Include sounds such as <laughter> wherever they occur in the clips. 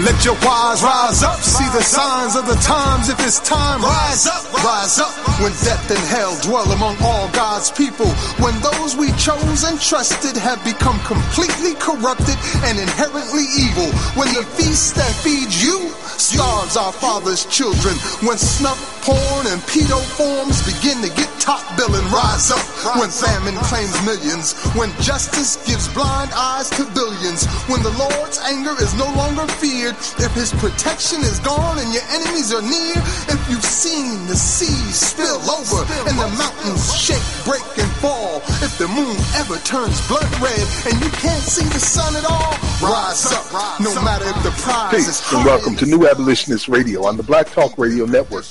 Let your wise rise up. See the signs of the times. If it's time, rise up, rise up. When death and hell dwell among all God's people. When those we chose and trusted have become completely corrupted and inherently evil. When the feast that feeds you starves our father's children. When snuff, porn, and pedo forms begin to get top billing, rise up. When famine claims millions. When justice gives blind eyes to billions. When the Lord's anger is no longer feared. If his protection is gone and your enemies are near. If you've seen the seas spill over and the mountains shake, break, and fall. If the moon ever turns blood red and you can't see the sun at all, rise up. No matter if the prize is Peace and welcome to New Abolitionist Radio on the Black Talk Radio Network,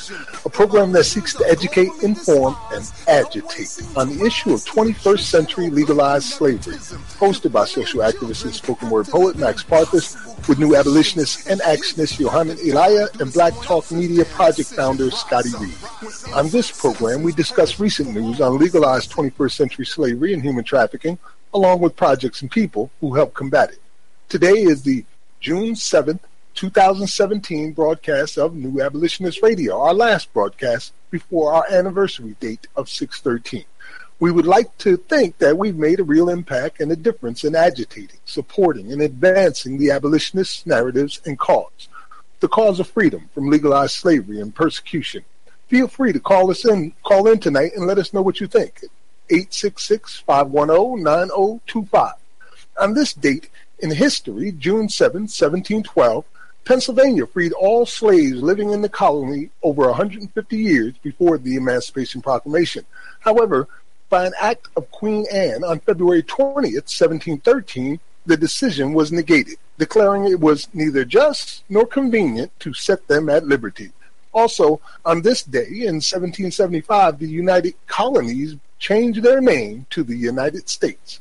a program that seeks to educate, inform, and agitate on the issue of 21st century legalized slavery. Hosted by social activist and spoken word poet Max Parthas, with New Abolitionist and actionist Yohanan Elia and Black Talk Media Project founder Scotty Reed. On this program, we discuss recent news on legalized 21st century slavery and human trafficking, along with projects and people who help combat it. Today is the June 7th, 2017 broadcast of New Abolitionist Radio, our last broadcast before our anniversary date of 613. We would like to think that we've made a real impact and a difference in agitating, supporting, and advancing the abolitionist narratives and cause. The cause of freedom from legalized slavery and persecution. Feel free to call us in, call in tonight and let us know what you think. 866-510-9025. On this date in history, June 7, 1712, Pennsylvania freed all slaves living in the colony over 150 years before the Emancipation Proclamation. However, by an act of Queen Anne on February 20, 1713, the decision was negated, declaring it was neither just nor convenient to set them at liberty. Also, on this day in 1775, the United Colonies changed their name to the United States.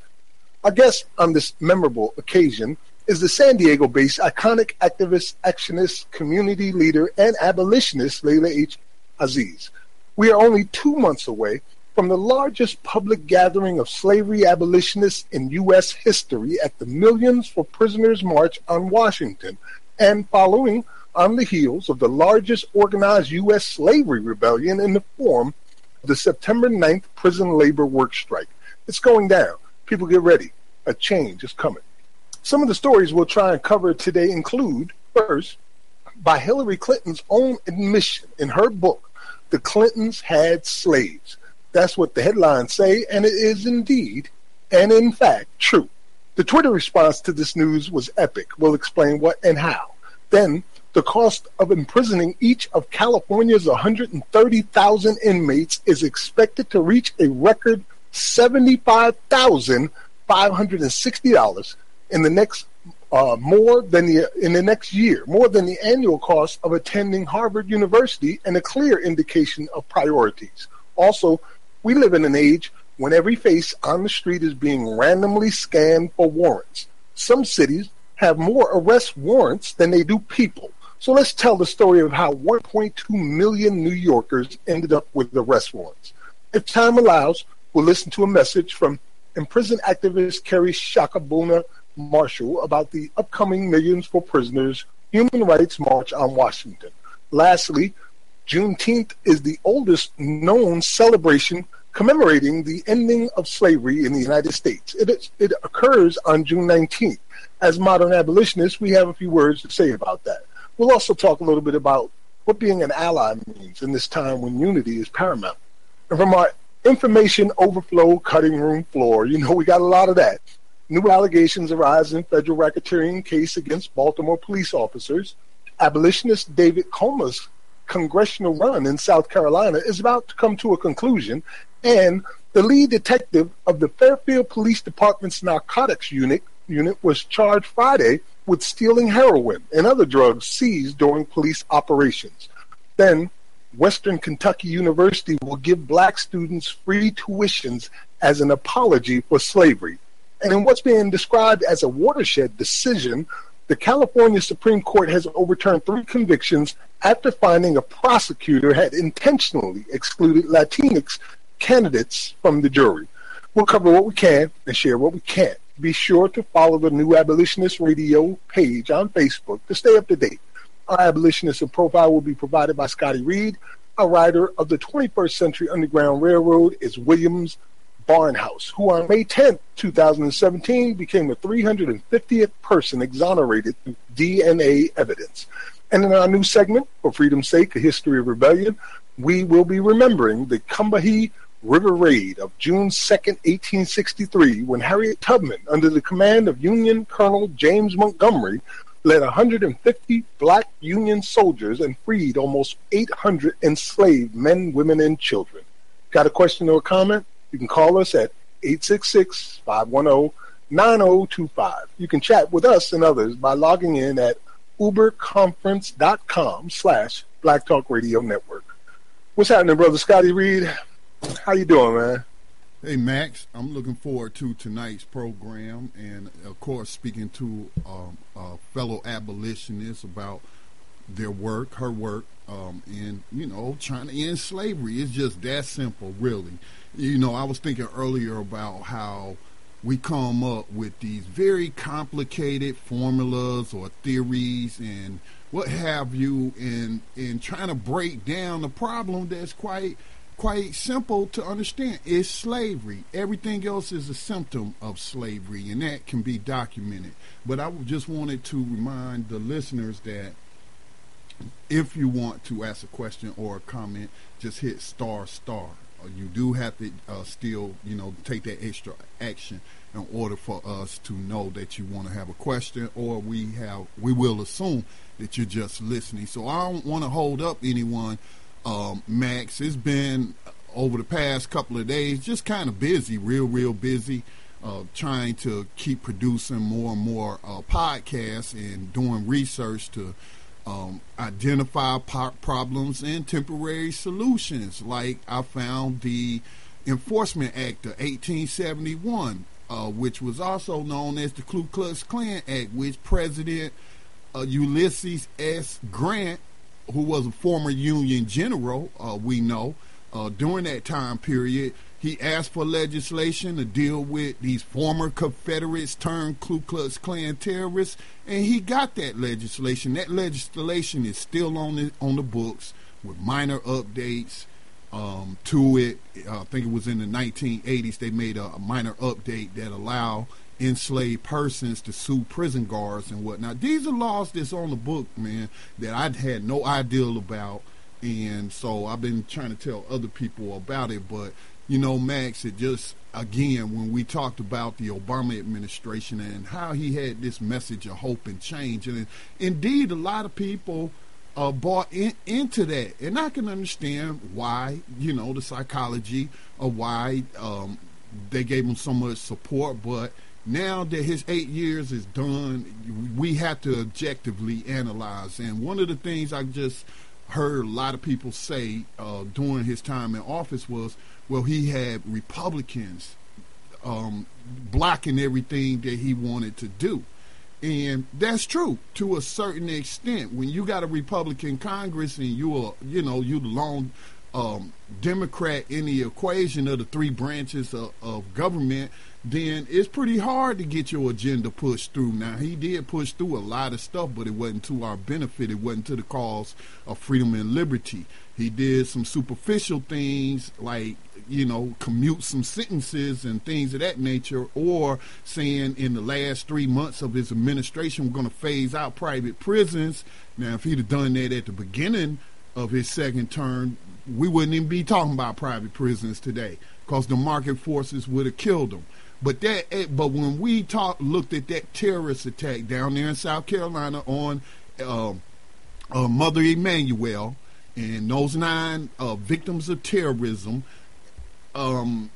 Our guest on this memorable occasion is the San Diego based iconic activist, actionist, community leader, and abolitionist Leila H. Aziz. We are only two months away from the largest public gathering of slavery abolitionists in U.S. history at the Millions for Prisoners March on Washington, and following on the heels of the largest organized U.S. slavery rebellion in the form of the September 9th prison labor work strike. It's going down. People get ready. A change is coming. Some of the stories we'll try and cover today include first, by Hillary Clinton's own admission in her book, The Clintons Had Slaves. That's what the headlines say, and it is indeed, and in fact, true. The Twitter response to this news was epic. We'll explain what and how. Then, the cost of imprisoning each of California's 130,000 inmates is expected to reach a record $75,560 in the next uh, more than the in the next year, more than the annual cost of attending Harvard University, and a clear indication of priorities. Also, we live in an age when every face on the street is being randomly scanned for warrants. Some cities have more arrest warrants than they do people. So let's tell the story of how 1.2 million New Yorkers ended up with arrest warrants. If time allows, we'll listen to a message from imprisoned activist Kerry Shakaboona Marshall about the upcoming Millions for Prisoners Human Rights March on Washington. Lastly, Juneteenth is the oldest known celebration commemorating the ending of slavery in the United States. It, is, it occurs on June 19th. As modern abolitionists, we have a few words to say about that. We'll also talk a little bit about what being an ally means in this time when unity is paramount. And from our information overflow cutting room floor, you know, we got a lot of that. New allegations arise in federal racketeering case against Baltimore police officers. Abolitionist David Kulma's congressional run in South Carolina is about to come to a conclusion, and the lead detective of the Fairfield Police Department's narcotics unit unit was charged Friday with stealing heroin and other drugs seized during police operations. Then, Western Kentucky University will give black students free tuitions as an apology for slavery. And in what's being described as a watershed decision, the California Supreme Court has overturned three convictions after finding a prosecutor had intentionally excluded Latinx candidates from the jury. We'll cover what we can and share what we can't. Be sure to follow the New Abolitionist Radio page on Facebook to stay up to date. Our abolitionist profile will be provided by Scotty Reed. A writer of the 21st Century Underground Railroad is Williams Barnhouse, who on May 10, 2017, became the 350th person exonerated through DNA evidence. And in our new segment, For Freedom's Sake, A History of Rebellion, we will be remembering the Combahee River Raid of June 2, 1863, when Harriet Tubman, under the command of Union Colonel James Montgomery, led 150 black Union soldiers and freed almost 800 enslaved men, women, and children. Got a question or a comment? You can call us at 866 510 9025. You can chat with us and others by logging in at uberconference.com slash Black Talk Radio Network. What's happening, brother Scotty Reed? How you doing, man? Hey Max, I'm looking forward to tonight's program, and of course, speaking to um, uh, fellow abolitionists about their work, her work, um, and you know, trying to end slavery. It's just that simple, really. You know, I was thinking earlier about how we come up with these very complicated formulas or theories and what have you in in trying to break down the problem that's quite quite simple to understand is slavery everything else is a symptom of slavery and that can be documented but i just wanted to remind the listeners that if you want to ask a question or a comment just hit star star uh, you do have to uh, still, you know, take that extra action in order for us to know that you want to have a question, or we have we will assume that you're just listening. So I don't want to hold up anyone. Um, Max, it's been over the past couple of days just kind of busy, real, real busy. Uh, trying to keep producing more and more uh, podcasts and doing research to um, identify problems and temporary solutions. Like I found the Enforcement Act of 1871, uh, which was also known as the Ku Klux Klan Act, which President uh, Ulysses S. Grant, who was a former Union general, uh, we know, uh, during that time period, he asked for legislation to deal with these former Confederates turned Ku Klux Klan terrorists, and he got that legislation. That legislation is still on the, on the books with minor updates um, to it. I think it was in the 1980s they made a, a minor update that allow enslaved persons to sue prison guards and whatnot. These are laws that's on the book, man, that I had no idea about and so I've been trying to tell other people about it. But you know, Max, it just, again, when we talked about the Obama administration and how he had this message of hope and change, and indeed, a lot of people uh, bought in, into that. And I can understand why, you know, the psychology of why um, they gave him so much support, but now that his eight years is done, we have to objectively analyze. And one of the things I just heard a lot of people say uh, during his time in office was, well, he had Republicans um, blocking everything that he wanted to do. And that's true to a certain extent. When you got a Republican Congress and you're, you know, you lone um, Democrat in the equation of the three branches of, of government, then it's pretty hard to get your agenda pushed through. Now, he did push through a lot of stuff, but it wasn't to our benefit. It wasn't to the cause of freedom and liberty. He did some superficial things like, you know, commute some sentences and things of that nature, or saying in the last three months of his administration, we're going to phase out private prisons. Now, if he'd have done that at the beginning of his second term, we wouldn't even be talking about private prisons today because the market forces would have killed them. But that, eh, but when we talked, looked at that terrorist attack down there in South Carolina on uh, uh, Mother Emanuel, and those nine uh, victims of terrorism, um,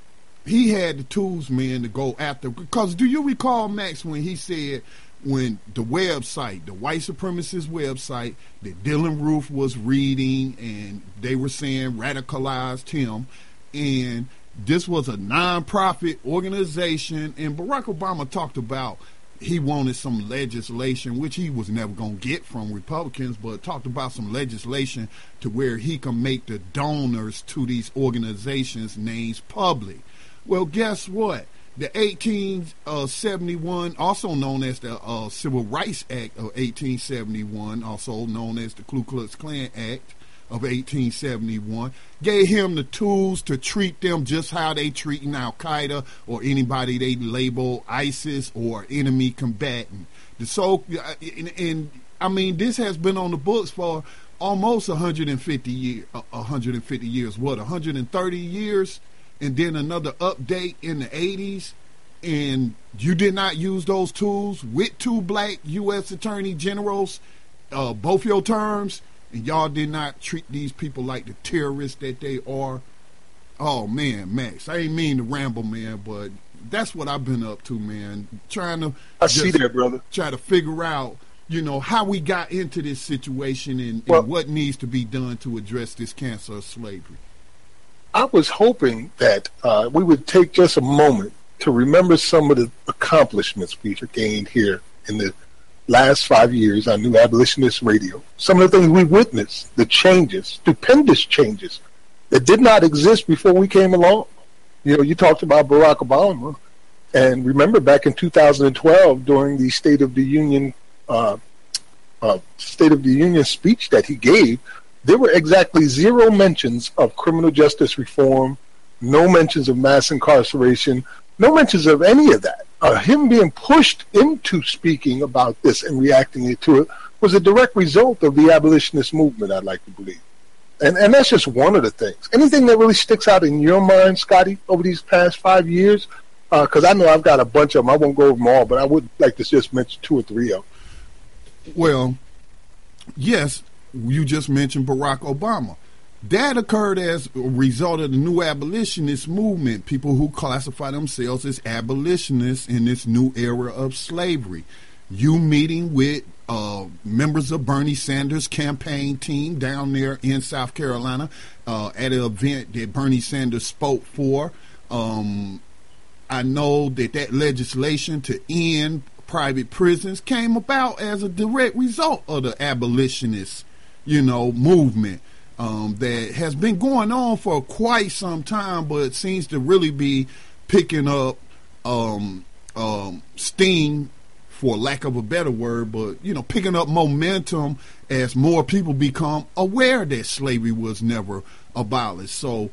he had the tools, man, to go after. Because do you recall, Max, when he said when the website, the white supremacist website that Dylann Roof was reading, and they were saying radicalized him, and this was a nonprofit organization, and Barack Obama talked about he wanted some legislation, which he was never going to get from Republicans, but talked about some legislation to where he can make the donors to these organizations' names public. Well, guess what? The 1871, also known as the uh, Civil Rights Act of 1871, also known as the Ku Klux Klan Act, of 1871 gave him the tools to treat them just how they treating Al Qaeda or anybody they label ISIS or enemy combatant. The so uh, and, and I mean this has been on the books for almost 150 years. Uh, 150 years. What? 130 years, and then another update in the 80s. And you did not use those tools with two black U.S. attorney generals, uh, both your terms and y'all did not treat these people like the terrorists that they are. Oh man, Max, I ain't mean to ramble, man, but that's what I've been up to, man. Trying to I see that, brother. Try to figure out, you know, how we got into this situation and, well, and what needs to be done to address this cancer of slavery. I was hoping that uh, we would take just a moment to remember some of the accomplishments we've gained here in the last five years on New Abolitionist Radio, some of the things we witnessed, the changes, stupendous changes that did not exist before we came along. You know, you talked about Barack Obama, and remember back in 2012 during the State of the Union uh, uh, State of the Union speech that he gave, there were exactly zero mentions of criminal justice reform, no mentions of mass incarceration, no mentions of any of that uh, him being pushed into speaking about this and reacting to it was a direct result of the abolitionist movement, I'd like to believe. And, and that's just one of the things. Anything that really sticks out in your mind, Scotty, over these past five years? Because uh, I know I've got a bunch of them. I won't go over them all, but I would like to just mention two or three of them. Well, yes, you just mentioned Barack Obama. That occurred as a result of the new abolitionist movement, people who classify themselves as abolitionists in this new era of slavery. You meeting with uh, members of Bernie Sanders' campaign team down there in South Carolina uh, at an event that Bernie Sanders spoke for. Um, I know that that legislation to end private prisons came about as a direct result of the abolitionist, you know, movement um, that has been going on for quite some time, but seems to really be picking up um, um, steam, for lack of a better word, but you know, picking up momentum as more people become aware that slavery was never abolished. So.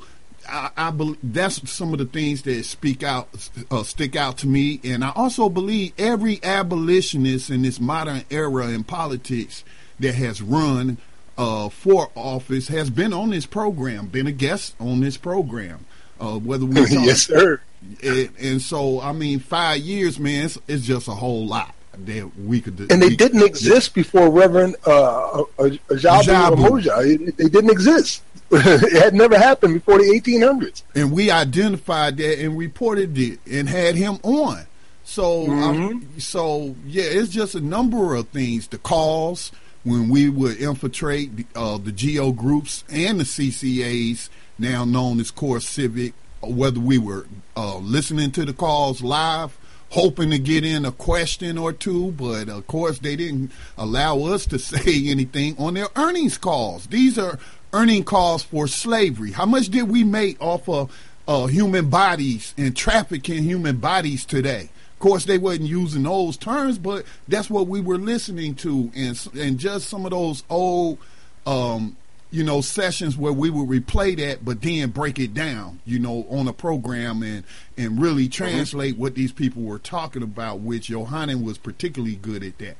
I, I believe that's some of the things that speak out, uh, stick out to me, and I also believe every abolitionist in this modern era in politics that has run uh, for office has been on this program, been a guest on this program. Uh, whether we <laughs> yes, sir. And, and, so, I mean, five years, man, it's, it's, just a whole lot that we could. do. And they didn't exist before Reverend uh, Ajabu. They didn't exist. <laughs> it had never happened before the 1800s. And we identified that and reported it and had him on. So, mm-hmm. um, so yeah, it's just a number of things. The calls when we would infiltrate uh, the GEO groups and the CCAs, now known as CoreCivic, whether we were uh, listening to the calls live, hoping to get in a question or two, but of course they didn't allow us to <laughs> say anything on their earnings calls. These are earning calls for slavery. How much did we make off of uh, human bodies and trafficking human bodies today? Of course, they wasn't using those terms, but that's what we were listening to, and and just some of those old, um, you know, sessions where we would replay that, but then break it down, you know, on a program and and really mm-hmm. translate what these people were talking about. Which Yohanan was particularly good at that.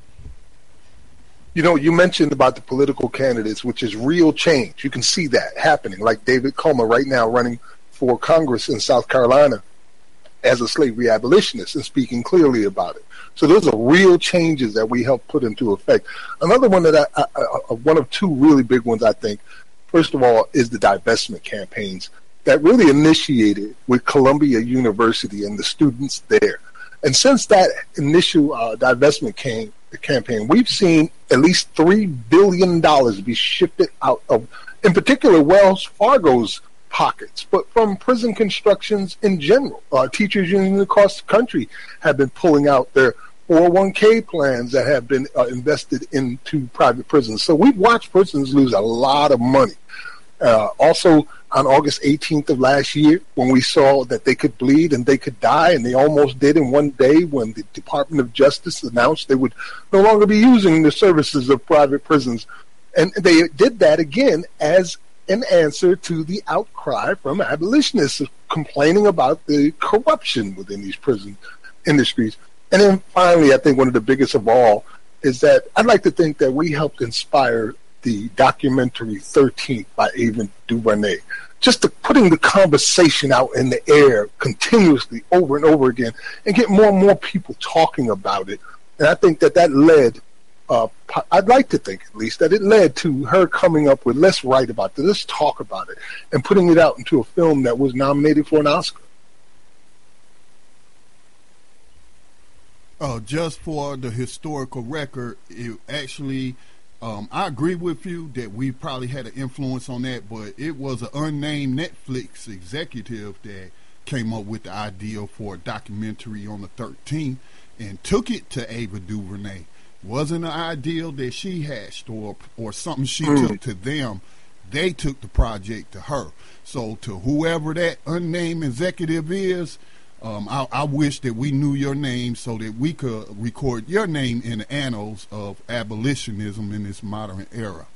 You know, you mentioned about the political candidates, which is real change. You can see that happening, like David Kulma right now running for Congress in South Carolina as a slavery abolitionist and speaking clearly about it. So those are real changes that we helped put into effect. Another one that I, I, I one of two really big ones I think first of all, is the divestment campaigns that really initiated with Columbia University and the students there. And since that initial uh, divestment came, campaign, we've seen at least $3 billion be shifted out of, in particular, Wells Fargo's pockets, but from prison constructions in general. Uh, teachers unions across the country have been pulling out their 401k plans that have been uh, invested into private prisons. So we've watched prisons lose a lot of money. Uh, also, on August 18th of last year, when we saw that they could bleed and they could die, and they almost did in one day when the Department of Justice announced they would no longer be using the services of private prisons. And they did that again as an answer to the outcry from abolitionists complaining about the corruption within these prison industries. And then finally, I think one of the biggest of all is that I'd like to think that we helped inspire the documentary 13th by Ava DuVernay. Just to putting the conversation out in the air continuously over and over again and get more and more people talking about it. And I think that that led, uh, I'd like to think at least, that it led to her coming up with let's write about this, let's talk about it, and putting it out into a film that was nominated for an Oscar. Uh, just for the historical record, it actually um, I agree with you that we probably had an influence on that, but it was an unnamed Netflix executive that came up with the idea for a documentary on the 13th and took it to Ava DuVernay. Wasn't an ideal that she hatched or or something she mm. took to them. They took the project to her. So to whoever that unnamed executive is, um, I, I, wish that we knew your name so that we could record your name in the annals of abolitionism in this modern era.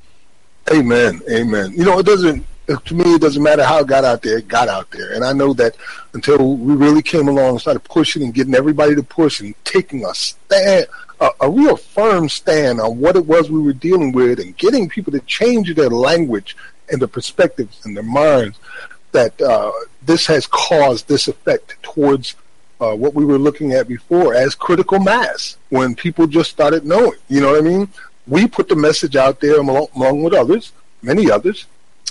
Amen. Amen. You know, it doesn't, to me, it doesn't matter how it got out there, it got out there. And I know that until we really came along and started pushing and getting everybody to push and taking a stand, a, a real firm stand on what it was we were dealing with and getting people to change their language and their perspectives and their minds, that uh, this has caused this effect towards uh, what we were looking at before as critical mass when people just started knowing. You know what I mean? We put the message out there along, along with others, many others,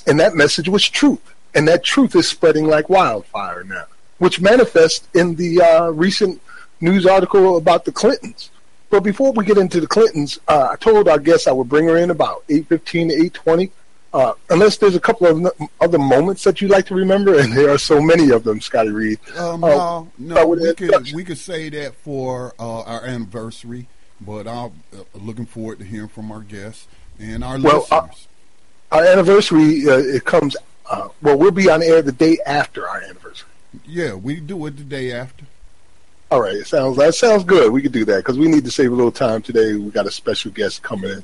and that message was truth. And that truth is spreading like wildfire now, which manifests in the uh, recent news article about the Clintons. But before we get into the Clintons, uh, I told our guests I would bring her in about 8.15 to 8.20 uh, unless there's a couple of other moments that you'd like to remember, and there are so many of them, Scotty Reed. Um, uh, no, no, we could we could say that for uh, our anniversary, but I'm uh, looking forward to hearing from our guests and our well, listeners. our anniversary uh, it comes. well, we'll be on air the day after our anniversary. Yeah, we do it the day after. All right, sounds that sounds good. We could do that because we need to save a little time today. We got a special guest coming in,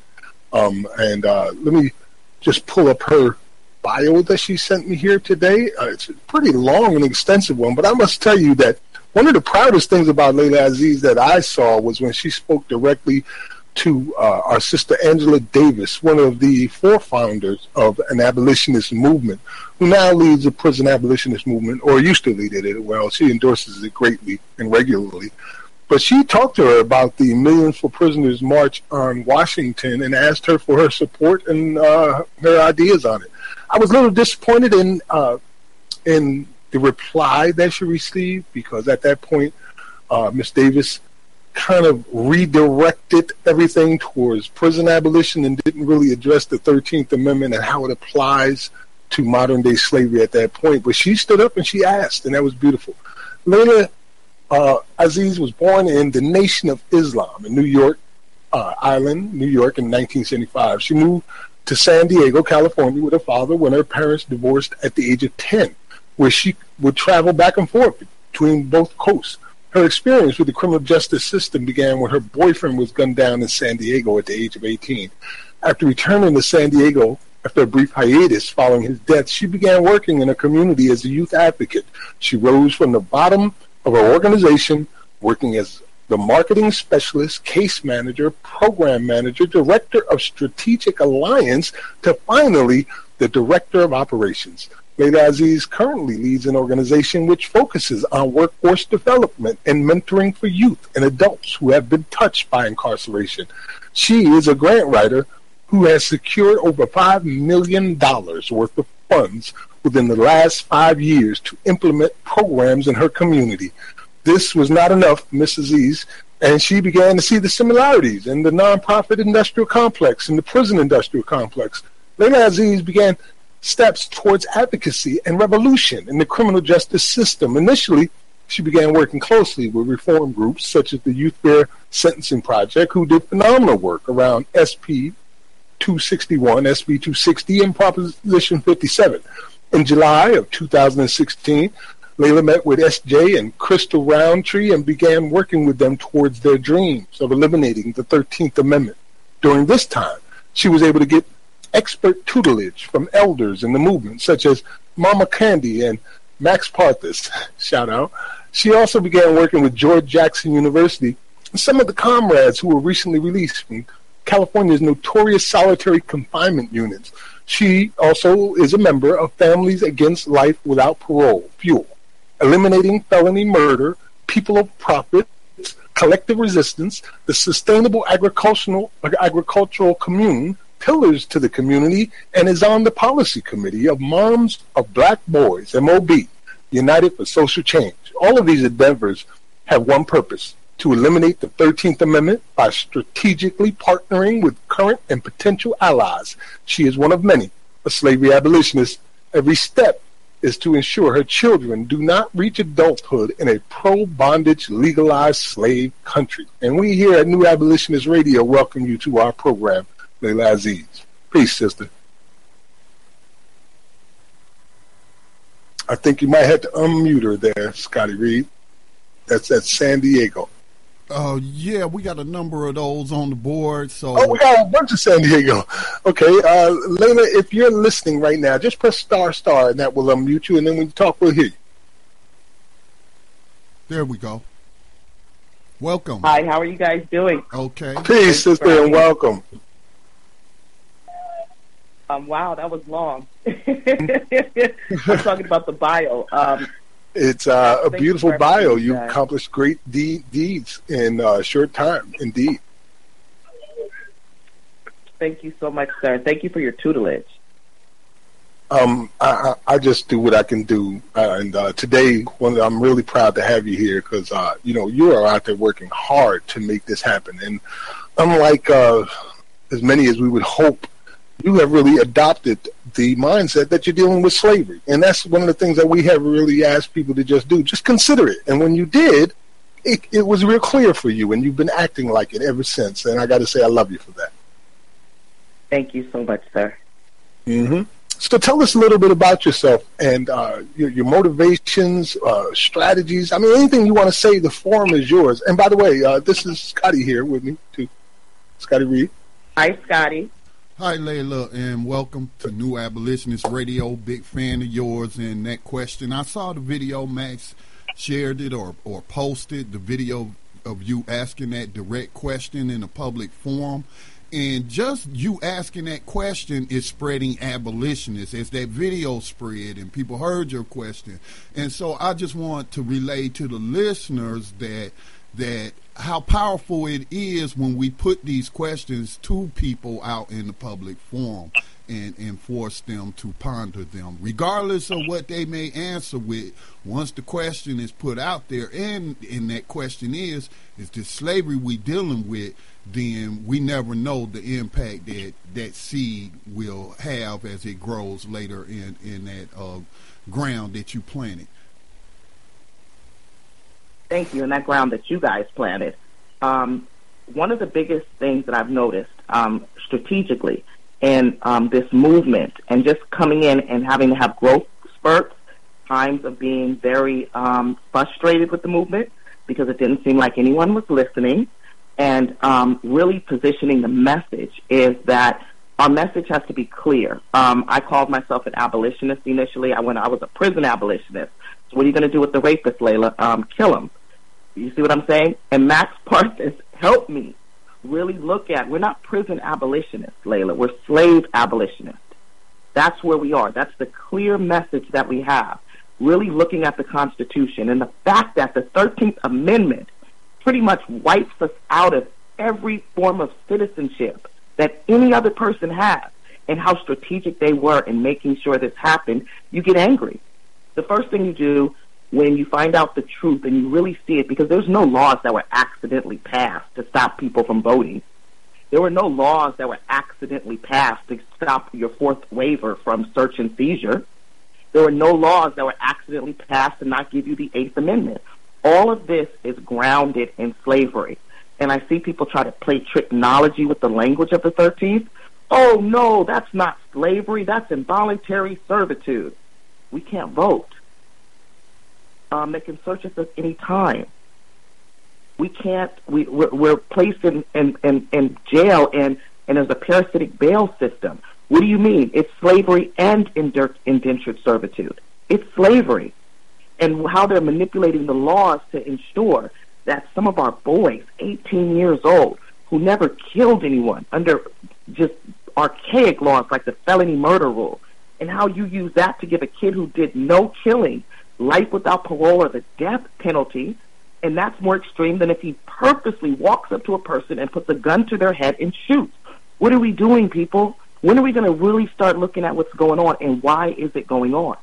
um, and let me just pull up her bio that she sent me here today. Uh, it's a pretty long and extensive one, but I must tell you that one of the proudest things about Laila Aziz that I saw was when she spoke directly to uh, our sister Angela Davis, one of the forefounders of an abolitionist movement, who now leads the prison abolitionist movement, or used to lead it. Well, she endorses it greatly and regularly. But she talked to her about the Millions for Prisoners March on Washington and asked her for her support and uh, her ideas on it. I was a little disappointed in uh, in the reply that she received because at that point, uh, Miss Davis kind of redirected everything towards prison abolition and didn't really address the 13th Amendment and how it applies to modern day slavery at that point. But she stood up and she asked, and that was beautiful. Laila uh, Aziz was born in the Nation of Islam in New York uh, Island, New York, in 1975. She moved to San Diego, California, with her father when her parents divorced at the age of 10, where she would travel back and forth between both coasts. Her experience with the criminal justice system began when her boyfriend was gunned down in San Diego at the age of 18. After returning to San Diego, after a brief hiatus following his death, she began working in a community as a youth advocate. She rose from the bottom of her organization working as the marketing specialist, case manager, program manager, director of strategic alliance, to finally the director of operations. Laila Aziz currently leads an organization which focuses on workforce development and mentoring for youth and adults who have been touched by incarceration. She is a grant writer who has secured over $5 million worth of funds within the last five years to implement programs in her community. This was not enough, Mrs. Aziz, and she began to see the similarities in the nonprofit industrial complex and the prison industrial complex. Layla Aziz began steps towards advocacy and revolution in the criminal justice system. Initially, she began working closely with reform groups such as the Youth Fair Sentencing Project, who did phenomenal work around SB 261, SB 260, and Proposition 57. In July of 2016, Layla met with SJ and Crystal Roundtree and began working with them towards their dreams of eliminating the 13th Amendment. During this time, she was able to get expert tutelage from elders in the movement, such as Mama Candy and Max Parthas. <laughs> Shout out. She also began working with George Jackson University and some of the comrades who were recently released from California's notorious solitary confinement units. She also is a member of Families Against Life Without Parole, FUEL, eliminating felony murder, people of profit, collective resistance, the sustainable agricultural agricultural commune, pillars to the community, and is on the policy committee of Moms of Black Boys, MOB, United for Social Change. All of these endeavors have one purpose to eliminate the 13th Amendment by strategically partnering with current and potential allies. She is one of many, a slavery abolitionist. Every step is to ensure her children do not reach adulthood in a pro bondage legalized slave country. And we here at New Abolitionist Radio welcome you to our program, Layla Aziz. Peace, sister. I think you might have to unmute her there, Scotty Reed. That's at San Diego. Uh, yeah, we got a number of those on the board. So oh, we got a bunch of San Diego. Okay, uh, Layla, if you're listening right now, just press star star, and that will unmute you. And then when you talk, we'll hear you. There we go. Welcome. Hi, how are you guys doing? Okay. Peace, sister, and welcome. Um, wow, that was long. <laughs> I'm talking about the bio. Um, it's uh, a beautiful bio. You accomplished great de- deeds in a uh, short time, indeed. Thank you so much, sir. Thank you for your tutelage. Um, I, I, just do what I can do, uh, and uh, today, one, I'm really proud to have you here because uh, you know you are out there working hard to make this happen, and unlike uh, as many as we would hope you have really adopted the mindset that you're dealing with slavery. And that's one of the things that we have really asked people to just do. Just consider it. And when you did, it, it was real clear for you, and you've been acting like it ever since. And I got to say, I love you for that. Thank you so much, sir. Mm-hmm. So tell us a little bit about yourself and uh, your, your, motivations, uh, strategies. I mean, anything you want to say, the forum is yours. And by the way, uh, this is Scotty here with me, too. Scotty Reed. Hi, Scotty. Hi, Layla, and welcome to New Abolitionist Radio. Big fan of yours. And that question, I saw the video, Max shared it or, or posted the video of you asking that direct question in a public forum. And just you asking that question is spreading abolitionists as that video spread and people heard your question. And so I just want to relay to the listeners that that how powerful it is when we put these questions to people out in the public forum and, and force them to ponder them, regardless of what they may answer with. Once the question is put out there, and and that question is, is this slavery we dealing with? Then we never know the impact that that seed will have as it grows later in in that uh, ground that you planted thank you, in that ground that you guys planted. Um, one of the biggest things that I've noticed um, strategically in um, this movement and just coming in and having to have growth spurts, times of being very um, frustrated with the movement because it didn't seem like anyone was listening, and um, really positioning the message is that our message has to be clear. Um, I called myself an abolitionist initially. I went. I was a prison abolitionist. So what are you going to do with the rapist, Layla? Um, kill him. You see what I'm saying? And Max Parthas helped me really look at, we're not prison abolitionists, Layla. We're slave abolitionists. That's where we are. That's the clear message that we have. Really looking at the Constitution and the fact that the 13th Amendment pretty much wipes us out of every form of citizenship that any other person has and how strategic they were in making sure this happened, you get angry. The first thing you do when you find out the truth and you really see it, because there's no laws that were accidentally passed to stop people from voting. There were no laws that were accidentally passed to stop your fourth waiver from search and seizure. There were no laws that were accidentally passed to not give you the Eighth Amendment. All of this is grounded in slavery. And I see people try to play technology with the language of the 13th. Oh, no, that's not slavery. That's involuntary servitude. We can't vote. Um, they can search us at any time. We can't, we, we're, we're placed in, in, in, in jail and, and there's a parasitic bail system. What do you mean? It's slavery and indentured servitude. It's slavery. And how they're manipulating the laws to ensure that some of our boys, 18 years old, who never killed anyone under just archaic laws like the felony murder rule, and how you use that to give a kid who did no killing life without parole or the death penalty, and that's more extreme than if he purposely walks up to a person and puts a gun to their head and shoots. What are we doing, people? When are we going to really start looking at what's going on and why is it going on?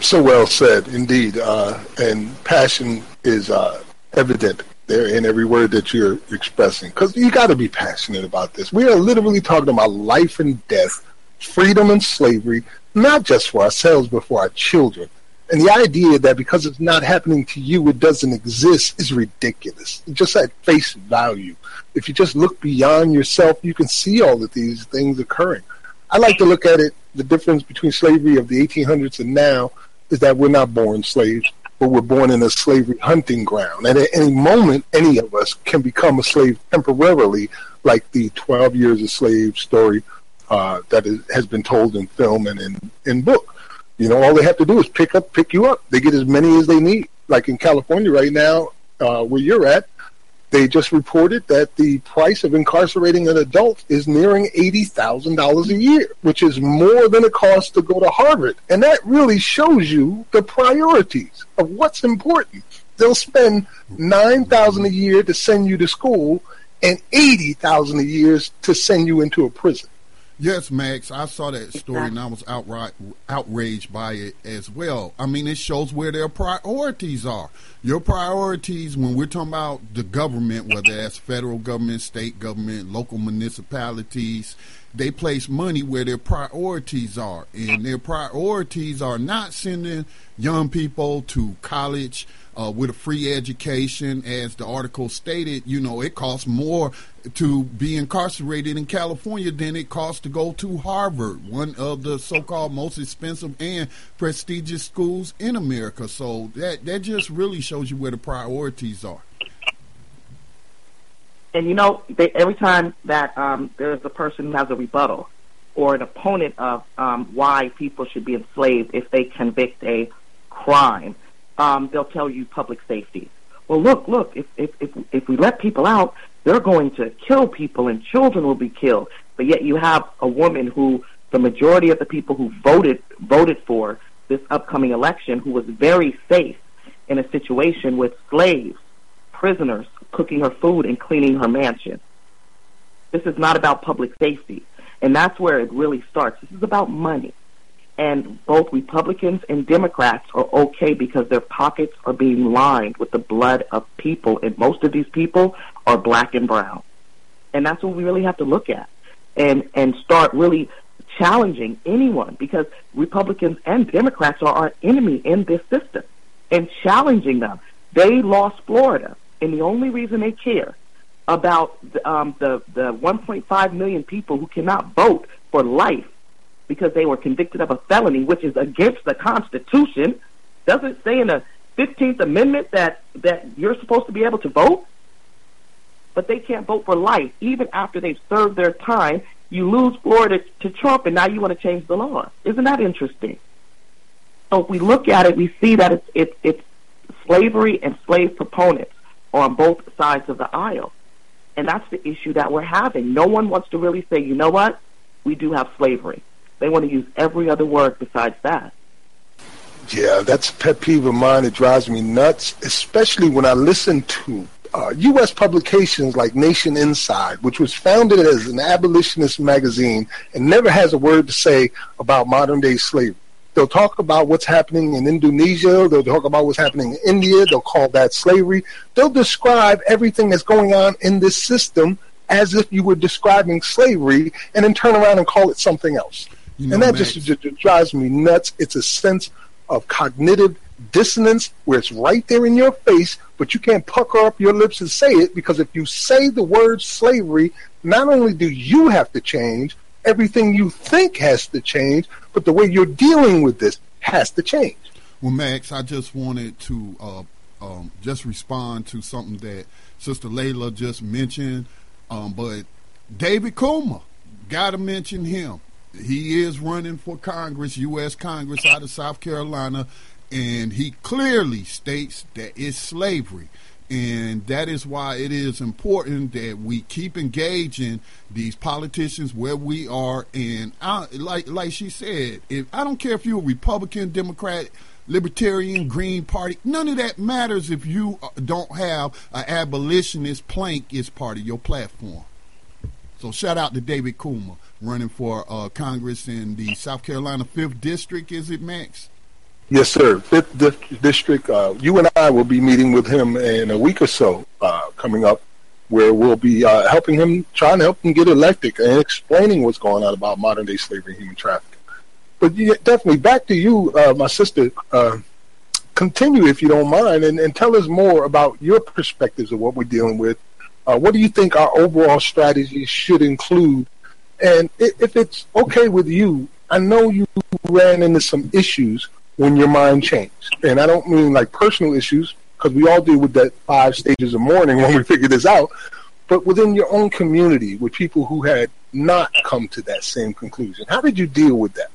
So well said, indeed. Uh, and passion is uh, evident there in every word that you're expressing because you got to be passionate about this. We are literally talking about life and death, freedom and slavery, not just for ourselves, but for our children. And the idea that because it's not happening to you, it doesn't exist is ridiculous. Just at face value. If you just look beyond yourself, you can see all of these things occurring. I like to look at it, the difference between slavery of the 1800s and now is that we're not born slaves, but we're born in a slavery hunting ground. And at any moment, any of us can become a slave temporarily, like the 12 years a slave story uh, that is, has been told in film and in, in book. You know, all they have to do is pick up, pick you up. They get as many as they need. Like in California right now, uh, where you're at, they just reported that the price of incarcerating an adult is nearing $80,000 a year, which is more than it costs to go to Harvard. And that really shows you the priorities of what's important. They'll spend 9000 a year to send you to school and 80000 a year to send you into a prison. Yes, Max, I saw that story and I was outright outraged by it as well. I mean, it shows where their priorities are. Your priorities, when we're talking about the government, whether that's federal government, state government, local municipalities, they place money where their priorities are. And their priorities are not sending young people to college uh, with a free education. As the article stated, you know, it costs more to be incarcerated in California than it costs to go to Harvard, one of the so-called most expensive and prestigious schools in America. So that that just really shows you where the priorities are. And you know, they, every time that um, there's a person who has a rebuttal or an opponent of um, why people should be enslaved if they convict a crime, um, they'll tell you public safety. Well, look, look, if, if, if, if we let people out, they're going to kill people and children will be killed. But yet you have a woman who the majority of the people who voted voted for this upcoming election who was very safe in a situation with slaves, prisoners, cooking her food and cleaning her mansion. This is not about public safety. And that's where it really starts. This is about money and both Republicans and Democrats are okay because their pockets are being lined with the blood of people, and most of these people are black and brown. And that's what we really have to look at and, and start really challenging anyone because Republicans and Democrats are our enemy in this system and challenging them. They lost Florida, and the only reason they care about um, the, the 1.5 million people who cannot vote for life because they were convicted of a felony, which is against the Constitution. Doesn't say in the 15th Amendment that, that you're supposed to be able to vote? But they can't vote for life. Even after they've served their time, you lose Florida to Trump, and now you want to change the law. Isn't that interesting? So if we look at it, we see that it's, it's, it's slavery and slave proponents on both sides of the aisle. And that's the issue that we're having. No one wants to really say, you know what? We do have slavery. They want to use every other word besides that. Yeah, that's a pet peeve of mine. It drives me nuts, especially when I listen to uh, U.S. publications like Nation Inside, which was founded as an abolitionist magazine and never has a word to say about modern day slavery. They'll talk about what's happening in Indonesia. They'll talk about what's happening in India. They'll call that slavery. They'll describe everything that's going on in this system as if you were describing slavery and then turn around and call it something else. You know, and that just, just, drives me nuts. It's a sense of cognitive dissonance where it's right there in your face, but you can't pucker up your lips and say it because if you say the word slavery, not only do you have to change, everything you think has to change, but the way you're dealing with this has to change. Well, Max, I just wanted to uh, um, just respond to something that Sister Layla just mentioned, um, but David Kulma, got to mention him. He is running for Congress, U.S. Congress out of South Carolina, and he clearly states that it's slavery. And that is why it is important that we keep engaging these politicians where we are. And I, like like she said, if I don't care if you're a Republican, Democrat, Libertarian, Green Party, none of that matters if you uh, don't have an abolitionist plank as part of your platform. So shout out to David Kulma running for uh, Congress in the South Carolina Fifth District. Is it Max? Yes, sir. Fifth di- district. Uh, you and I will be meeting with him in a week or so uh, coming up, where we'll be uh, helping him, trying to help him get elected and explaining what's going on about modern day slavery and human trafficking. But yeah, definitely back to you, uh, my sister. Uh, continue if you don't mind, and, and, tell us more about your perspectives of what we're dealing with. Uh, what do you think our overall strategy should include? And if it's okay with you, I know you ran into some issues when your mind changed. And I don't mean like personal issues, because we all deal with that five stages of mourning <laughs> when we figure this out, but within your own community with people who had not come to that same conclusion. How did you deal with that?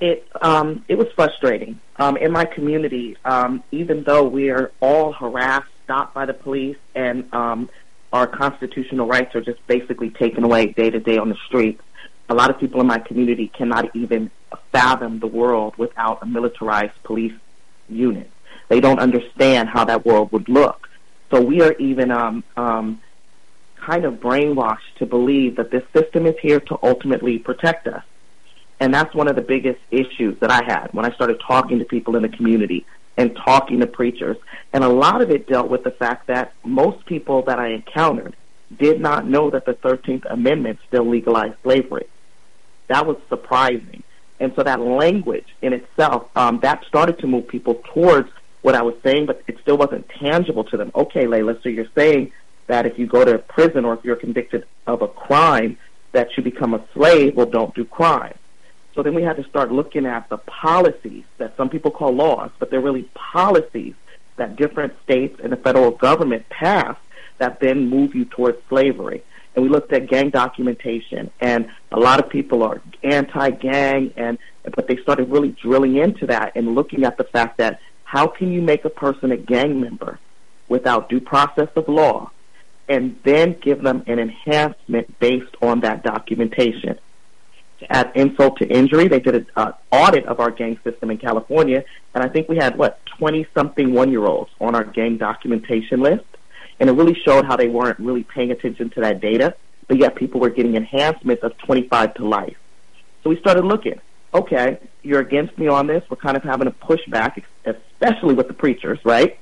It um, it was frustrating. Um, in my community, um, even though we are all harassed, stopped by the police, and um, our constitutional rights are just basically taken away day to day on the streets, a lot of people in my community cannot even fathom the world without a militarized police unit. They don't understand how that world would look. So we are even um, um, kind of brainwashed to believe that this system is here to ultimately protect us. And that's one of the biggest issues that I had when I started talking to people in the community and talking to preachers. And a lot of it dealt with the fact that most people that I encountered did not know that the 13th Amendment still legalized slavery. That was surprising. And so that language in itself, um, that started to move people towards what I was saying, but it still wasn't tangible to them. Okay, Layla, so you're saying that if you go to prison or if you're convicted of a crime, that you become a slave, well, don't do crime. So then we had to start looking at the policies that some people call laws, but they're really policies that different states and the federal government pass that then move you towards slavery and we looked at gang documentation. And a lot of people are anti-gang, and but they started really drilling into that and looking at the fact that how can you make a person a gang member without due process of law, and then give them an enhancement based on that documentation. Add insult to injury, they did an uh, audit of our gang system in California, and I think we had what twenty something one year olds on our gang documentation list and it really showed how they weren't really paying attention to that data, but yet people were getting enhancements of 25 to life. So we started looking. Okay, you're against me on this. We're kind of having a pushback, especially with the preachers, right?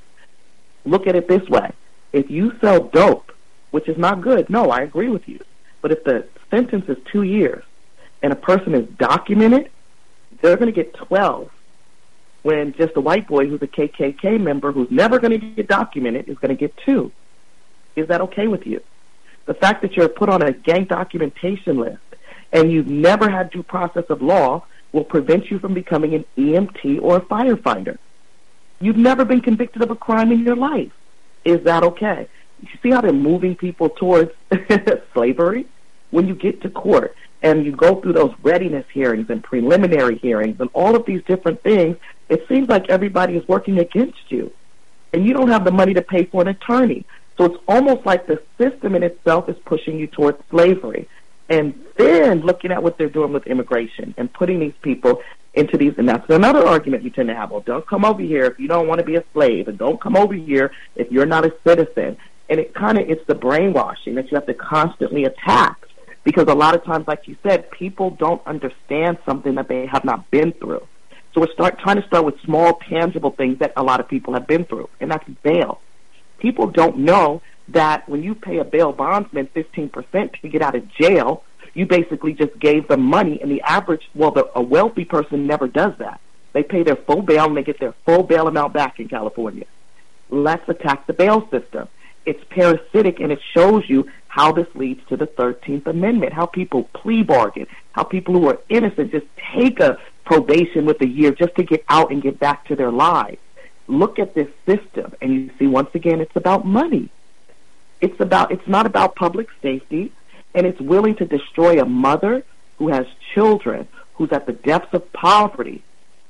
Look at it this way: if you sell dope, which is not good, no, I agree with you. But if the sentence is two years and a person is documented, they're going to get 12 when just a white boy who's a KKK member who's never going to get documented is going to get two. Is that okay with you? The fact that you're put on a gang documentation list and you've never had due process of law will prevent you from becoming an EMT or a firefighter. You've never been convicted of a crime in your life. Is that okay? You see how they're moving people towards <laughs> slavery? When you get to court and you go through those readiness hearings and preliminary hearings and all of these different things, it seems like everybody is working against you. And you don't have the money to pay for an attorney. So it's almost like the system in itself is pushing you towards slavery. And then looking at what they're doing with immigration and putting these people into these, and that's another argument we tend to have. Well, don't come over here if you don't want to be a slave, and don't come over here if you're not a citizen. And it kind of it's the brainwashing that you have to constantly attack because a lot of times, like you said, people don't understand something that they have not been through. So we're start trying to start with small, tangible things that a lot of people have been through, and that's bail. People don't know that when you pay a bail bondsman 15% to get out of jail, you basically just gave them money, and the average, well, the, a wealthy person never does that. They pay their full bail and they get their full bail amount back in California. Let's attack the bail system. It's parasitic and it shows you how this leads to the 13th Amendment, how people plea bargain, how people who are innocent just take a probation with a year just to get out and get back to their lives. Look at this system and you see once again it's about money. It's about it's not about public safety and it's willing to destroy a mother who has children who's at the depths of poverty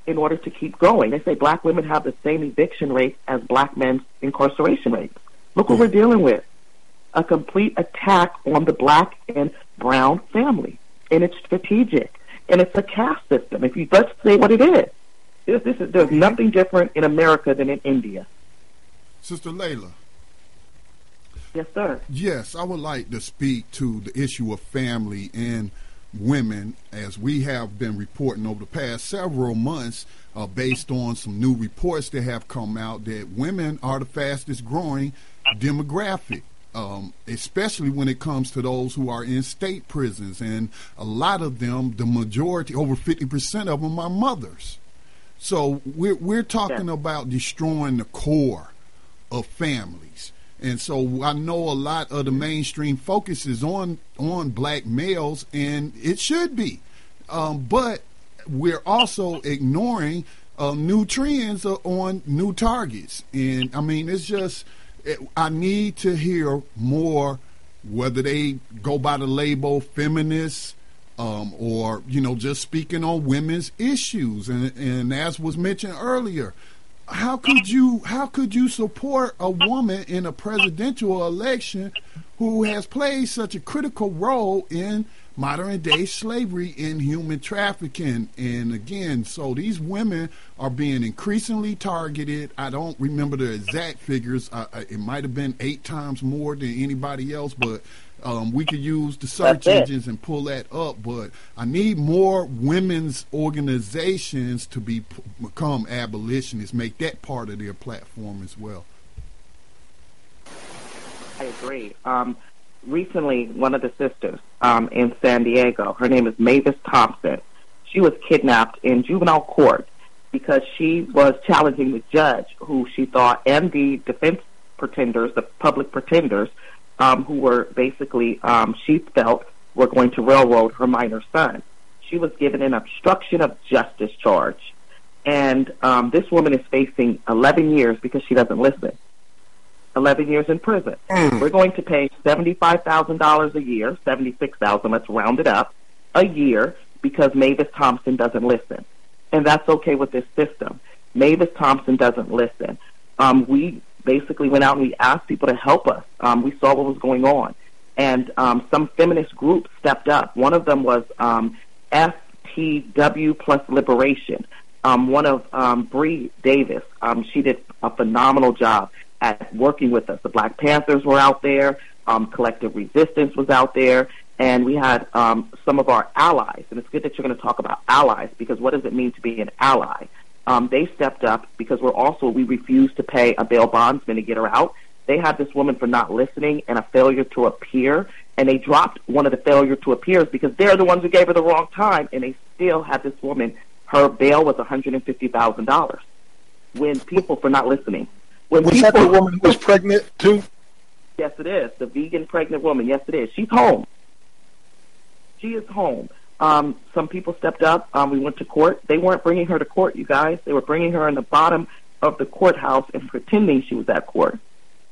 in order to keep going. They say black women have the same eviction rate as black men's incarceration rates. Look what we're dealing with. A complete attack on the black and brown family. And it's strategic. And it's a caste system. If you let's say what it is. This, this is there's nothing different in America than in India. Sister Layla. Yes, sir. Yes, I would like to speak to the issue of family and women as we have been reporting over the past several months uh, based on some new reports that have come out that women are the fastest growing demographic. Um, especially when it comes to those who are in state prisons. And a lot of them, the majority, over 50% of them, are mothers. So we're, we're talking yeah. about destroying the core of families. And so I know a lot of the mainstream focus is on on black males, and it should be. Um, but we're also ignoring uh, new trends on new targets. And I mean, it's just I need to hear more, whether they go by the label feminist um, or you know just speaking on women's issues. And and as was mentioned earlier, how could you how could you support a woman in a presidential election who has played such a critical role in modern day slavery and human trafficking. And again, so these women are being increasingly targeted. I don't remember the exact figures. Uh, it might have been eight times more than anybody else, but um, we could use the search engines and pull that up. But I need more women's organizations to be become abolitionists, make that part of their platform as well. I agree. Um, recently one of the sisters um, in San Diego, her name is Mavis Thompson. She was kidnapped in juvenile court because she was challenging the judge who she thought and the defense pretenders, the public pretenders, um, who were basically, um, she felt, were going to railroad her minor son. She was given an obstruction of justice charge. And um, this woman is facing 11 years because she doesn't listen. 11 years in prison. Mm. We're going to pay $75,000 a year, 76000 let's round it up, a year because Mavis Thompson doesn't listen. And that's okay with this system. Mavis Thompson doesn't listen. Um, we basically went out and we asked people to help us. Um, we saw what was going on. And um, some feminist groups stepped up. One of them was um, FTW Plus Liberation. Um, one of um, Bree Davis, um, she did a phenomenal job at working with us. The Black Panthers were out there, um, Collective Resistance was out there, and we had um, some of our allies. And it's good that you're going to talk about allies because what does it mean to be an ally? Um, they stepped up because we're also we refused to pay a bail bondsman to get her out. They had this woman for not listening and a failure to appear, and they dropped one of the failure to appears because they're the ones who gave her the wrong time, and they still had this woman. Her bail was one hundred and fifty thousand dollars. When people for not listening. When was people, that the woman who was pregnant too? Yes, it is. The vegan pregnant woman. Yes, it is. She's home. She is home. Um, some people stepped up. Um, we went to court. They weren't bringing her to court, you guys. They were bringing her in the bottom of the courthouse and pretending she was at court.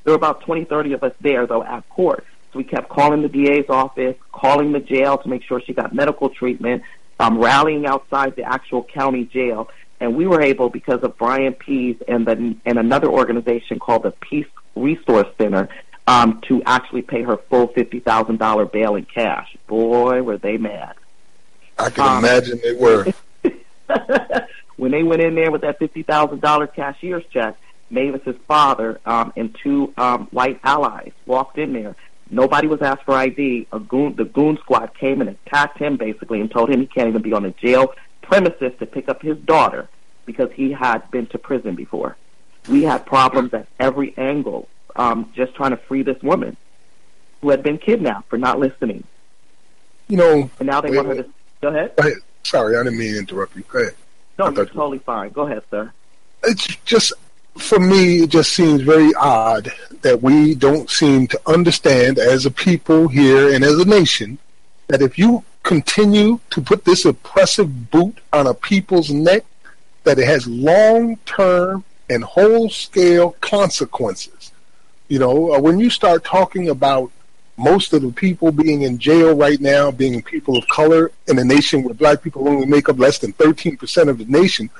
There were about 20, 30 of us there, though, at court. So we kept calling the DA's office, calling the jail to make sure she got medical treatment, um, rallying outside the actual county jail and we were able because of Brian Pease and the and another organization called the Peace Resource Center um, to actually pay her full fifty thousand dollar bail in cash. Boy, were they mad! I can um, imagine they were. <laughs> <laughs> when they went in there with that fifty thousand dollar cashier's check, Mavis's father um, and two um, white allies walked in there. Nobody was asked for ID. A goon, the goon squad came and attacked him basically and told him he can't even be on the jail premises to pick up his daughter because he had been to prison before. We had problems at every angle, um, just trying to free this woman who had been kidnapped for not listening. You know, and now they wait, want her to go ahead. Go ahead. Sorry, I didn't mean to interrupt you. Go ahead. No, you're totally fine. Go ahead, sir. It's just for me, it just seems very odd that we don't seem to understand as a people here and as a nation that if you continue to put this oppressive boot on a people's neck, that it has long term and whole scale consequences. You know, uh, when you start talking about most of the people being in jail right now being people of color in a nation where black people only make up less than 13% of the nation,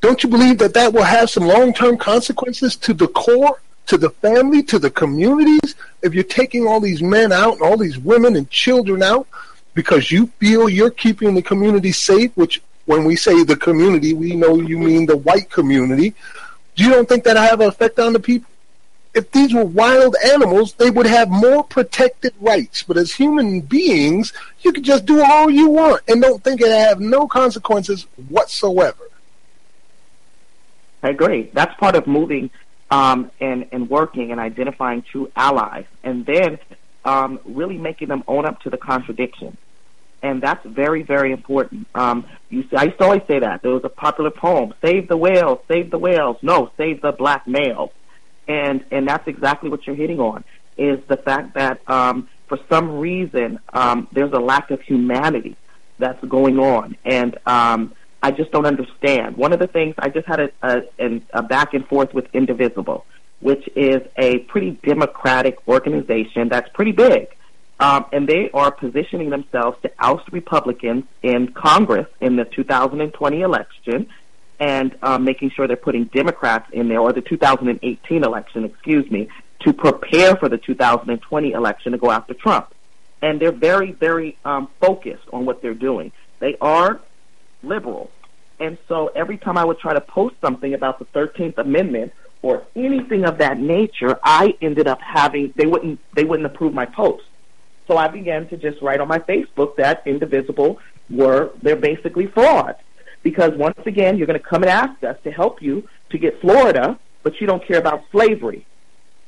don't you believe that that will have some long-term consequences to the core, to the family, to the communities? If you're taking all these men out and all these women and children out because you feel you're keeping the community safe, which when we say the community, we know you mean the white community. You don't think that have an effect on the people? If these were wild animals, they would have more protected rights. But as human beings, you can just do all you want and don't think it have no consequences whatsoever. I agree. That's part of moving um, and, and working and identifying true allies, and then um, really making them own up to the contradiction. And that's very, very important. Um, you see, I used to always say that. There was a popular poem, Save the Whales, Save the Whales. No, Save the Black Males. And, and that's exactly what you're hitting on, is the fact that um, for some reason um, there's a lack of humanity that's going on. And um, I just don't understand. One of the things I just had a, a, a back and forth with Indivisible, which is a pretty democratic organization that's pretty big. Um, and they are positioning themselves to oust Republicans in Congress in the 2020 election and um, making sure they're putting Democrats in there, or the 2018 election, excuse me, to prepare for the 2020 election to go after Trump. And they're very, very um, focused on what they're doing. They are liberal. And so every time I would try to post something about the 13th Amendment or anything of that nature, I ended up having they wouldn't they wouldn't approve my post. So I began to just write on my Facebook that Indivisible were they're basically frauds. Because once again, you're going to come and ask us to help you to get Florida, but you don't care about slavery.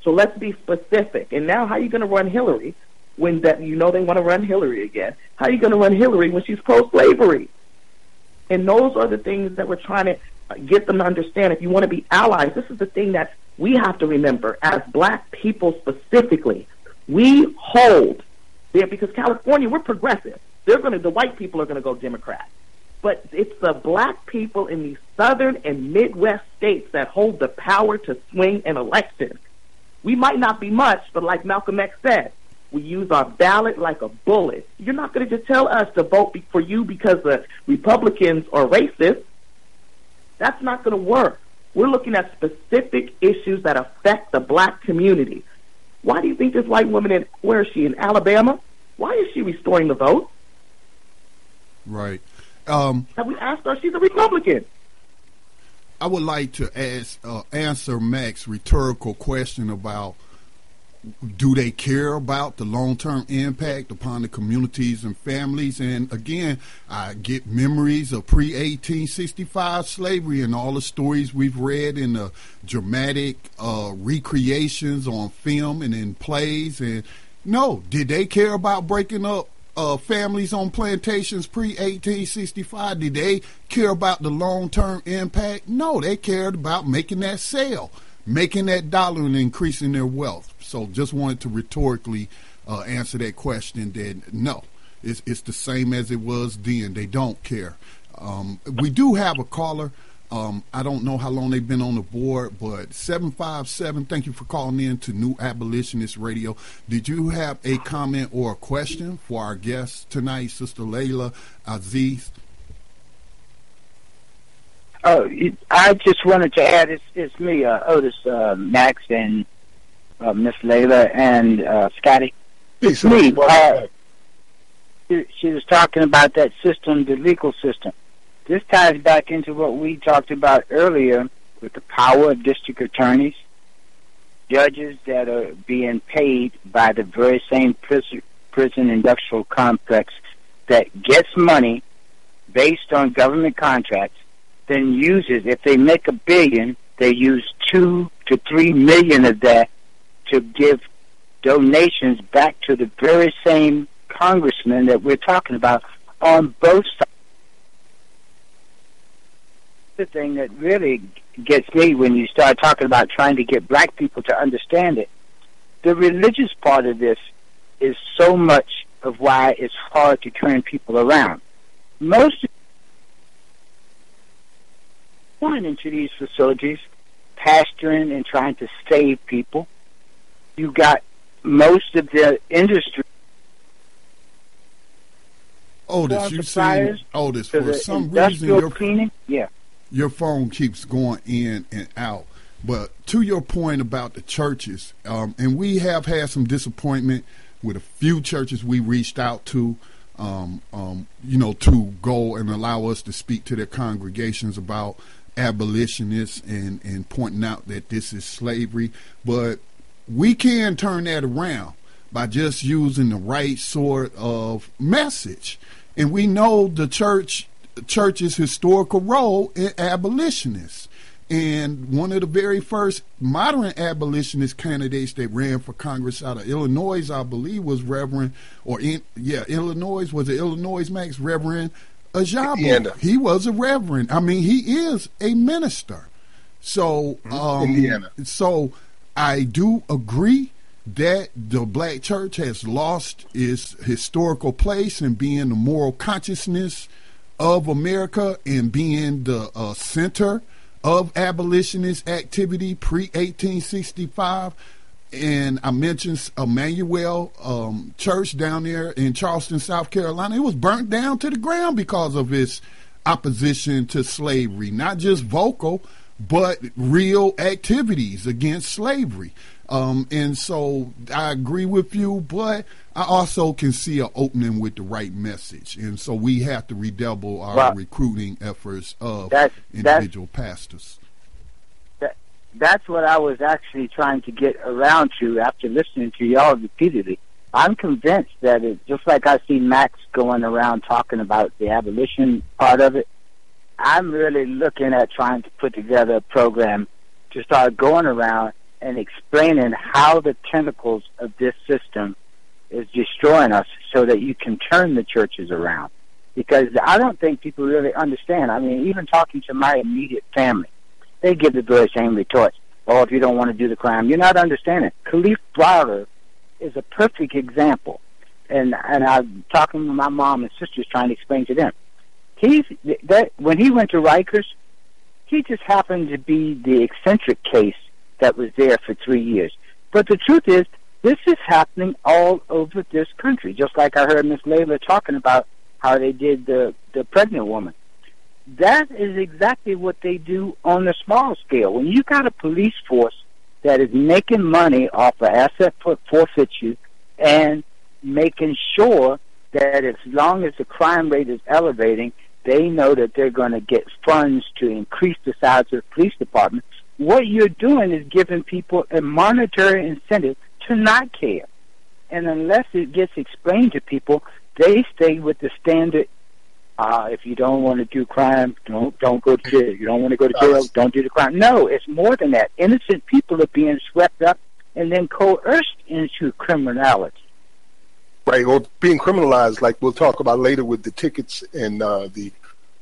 So let's be specific. And now, how are you going to run Hillary when that you know they want to run Hillary again? How are you going to run Hillary when she's pro-slavery? And those are the things that we're trying to get them to understand. If you want to be allies, this is the thing that we have to remember as black people specifically. We hold there because California, we're progressive. They're going to, the white people are going to go Democrat. But it's the black people in these southern and Midwest states that hold the power to swing an election. We might not be much, but like Malcolm X said, we use our ballot like a bullet. You're not going to just tell us to vote for you because the Republicans are racist. That's not going to work. We're looking at specific issues that affect the black community. Why do you think this white woman in where is she in Alabama? Why is she restoring the vote? Right. Um, Have we asked her? She's a Republican. I would like to ask uh, answer Mac's rhetorical question about do they care about the long term impact upon the communities and families? And again, I get memories of pre 1865 slavery and all the stories we've read in the dramatic uh, recreations on film and in plays. And no, did they care about breaking up uh, families on plantations pre 1865? Did they care about the long term impact? No, they cared about making that sale, making that dollar and increasing their wealth. So just wanted to rhetorically uh, answer that question that no, it's, it's the same as it was then. They don't care. Um, we do have a caller. Um, I don't know how long they've been on the board, but 757, thank you for calling in to New Abolitionist Radio. Did you have a comment or a question for our guest tonight, Sister Layla Aziz? Oh, I just wanted to add, it's, it's me, uh, Otis uh, Max, and uh, Miss Layla and uh, Scotty. It's me. Uh, she, she was talking about that system, the legal system. this ties back into what we talked about earlier with the power of district attorneys, judges that are being paid by the very same prison, prison industrial complex that gets money based on government contracts, then uses, if they make a billion, they use two to three million of that to give donations back to the very same congressman that we're talking about on both sides. The thing that really gets me when you start talking about trying to get black people to understand it, the religious part of this is so much of why it's hard to turn people around. Most going into these facilities, pastoring and trying to save people. You got most of the industry. Otis, you saying Otis for some reason your cleaning? yeah your phone keeps going in and out. But to your point about the churches, um, and we have had some disappointment with a few churches we reached out to, um, um, you know, to go and allow us to speak to their congregations about abolitionists and, and pointing out that this is slavery. But we can turn that around by just using the right sort of message. And we know the church church's historical role in abolitionists. And one of the very first modern abolitionist candidates that ran for Congress out of Illinois, I believe, was Reverend, or in, yeah, Illinois was it Illinois Max Reverend Ajabu. He was a reverend. I mean, he is a minister. So, mm-hmm. um, Indiana. So, I do agree that the black church has lost its historical place in being the moral consciousness of America and being the uh, center of abolitionist activity pre 1865. And I mentioned Emanuel um, Church down there in Charleston, South Carolina. It was burnt down to the ground because of its opposition to slavery, not just vocal, but real activities against slavery. Um, and so I agree with you, but I also can see an opening with the right message. And so we have to redouble our well, recruiting efforts of that's, individual that's, pastors. That, that's what I was actually trying to get around to after listening to y'all repeatedly. I'm convinced that it, just like I see Max going around talking about the abolition part of it, I'm really looking at trying to put together a program to start going around and explaining how the tentacles of this system is destroying us so that you can turn the churches around. Because I don't think people really understand. I mean, even talking to my immediate family, they give the very same retorts. Oh, if you don't want to do the crime, you're not understanding. Kalief Browder is a perfect example. And and I'm talking to my mom and sisters trying to explain to them. He's that when he went to Rikers, he just happened to be the eccentric case that was there for three years. But the truth is, this is happening all over this country. Just like I heard Miss Layla talking about how they did the the pregnant woman. That is exactly what they do on the small scale. When you got a police force that is making money off of asset forfeiture and making sure that as long as the crime rate is elevating, they know that they're going to get funds to increase the size of the police department what you're doing is giving people a monetary incentive to not care. And unless it gets explained to people, they stay with the standard. Uh, if you don't want to do crime, don't don't go to jail. You don't want to go to jail, don't do the crime. No, it's more than that. Innocent people are being swept up and then coerced into criminality. Right, or being criminalized, like we'll talk about later with the tickets and uh, the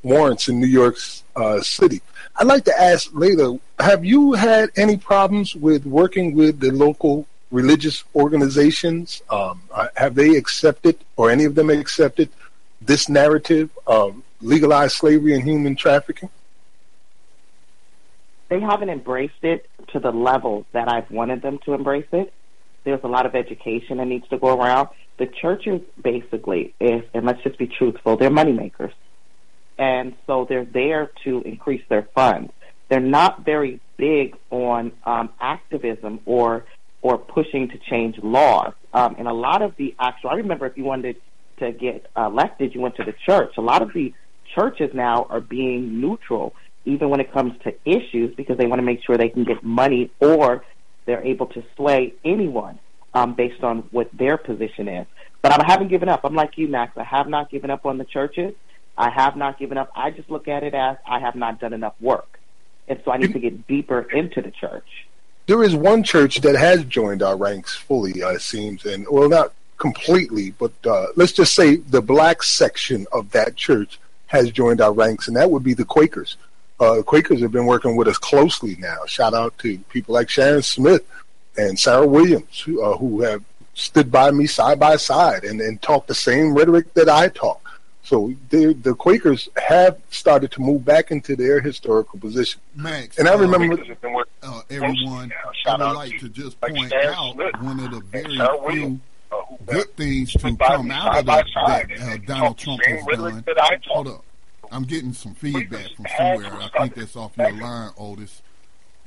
warrants in New York uh, City. I'd like to ask later, have you had any problems with working with the local religious organizations? Um, uh, have they accepted, or any of them accepted, this narrative of legalized slavery and human trafficking? They haven't embraced it to the level that I've wanted them to embrace it. There's a lot of education that needs to go around. The churches basically is, and let's just be truthful, they're moneymakers and so they're there to increase their funds. They're not very big on um, activism or or pushing to change laws. Um, and a lot of the actual, I remember if you wanted to get elected, you went to the church. A lot of the churches now are being neutral, even when it comes to issues, because they want to make sure they can get money or they're able to sway anyone um, based on what their position is. But I haven't given up. I'm like you, Max. I have not given up on the churches. I have not given up. I just look at it as I have not done enough work. And so I need to get deeper into the church. There is one church that has joined our ranks fully, uh, it seems, and well, not completely, but uh, let's just say the black section of that church has joined our ranks, and that would be the Quakers. Uh, Quakers have been working with us closely now. Shout out to people like Sharon Smith and Sarah Williams, who, uh, who have stood by me side by side and, and talked the same rhetoric that I talk. So the Quakers have started to move back into their historical position. Max, and I remember uh, everyone. I would like to just point out one of the very few good things to come out of that, that uh, Donald Trump has done. Hold up. I'm getting some feedback from somewhere. I think that's off your line, Otis.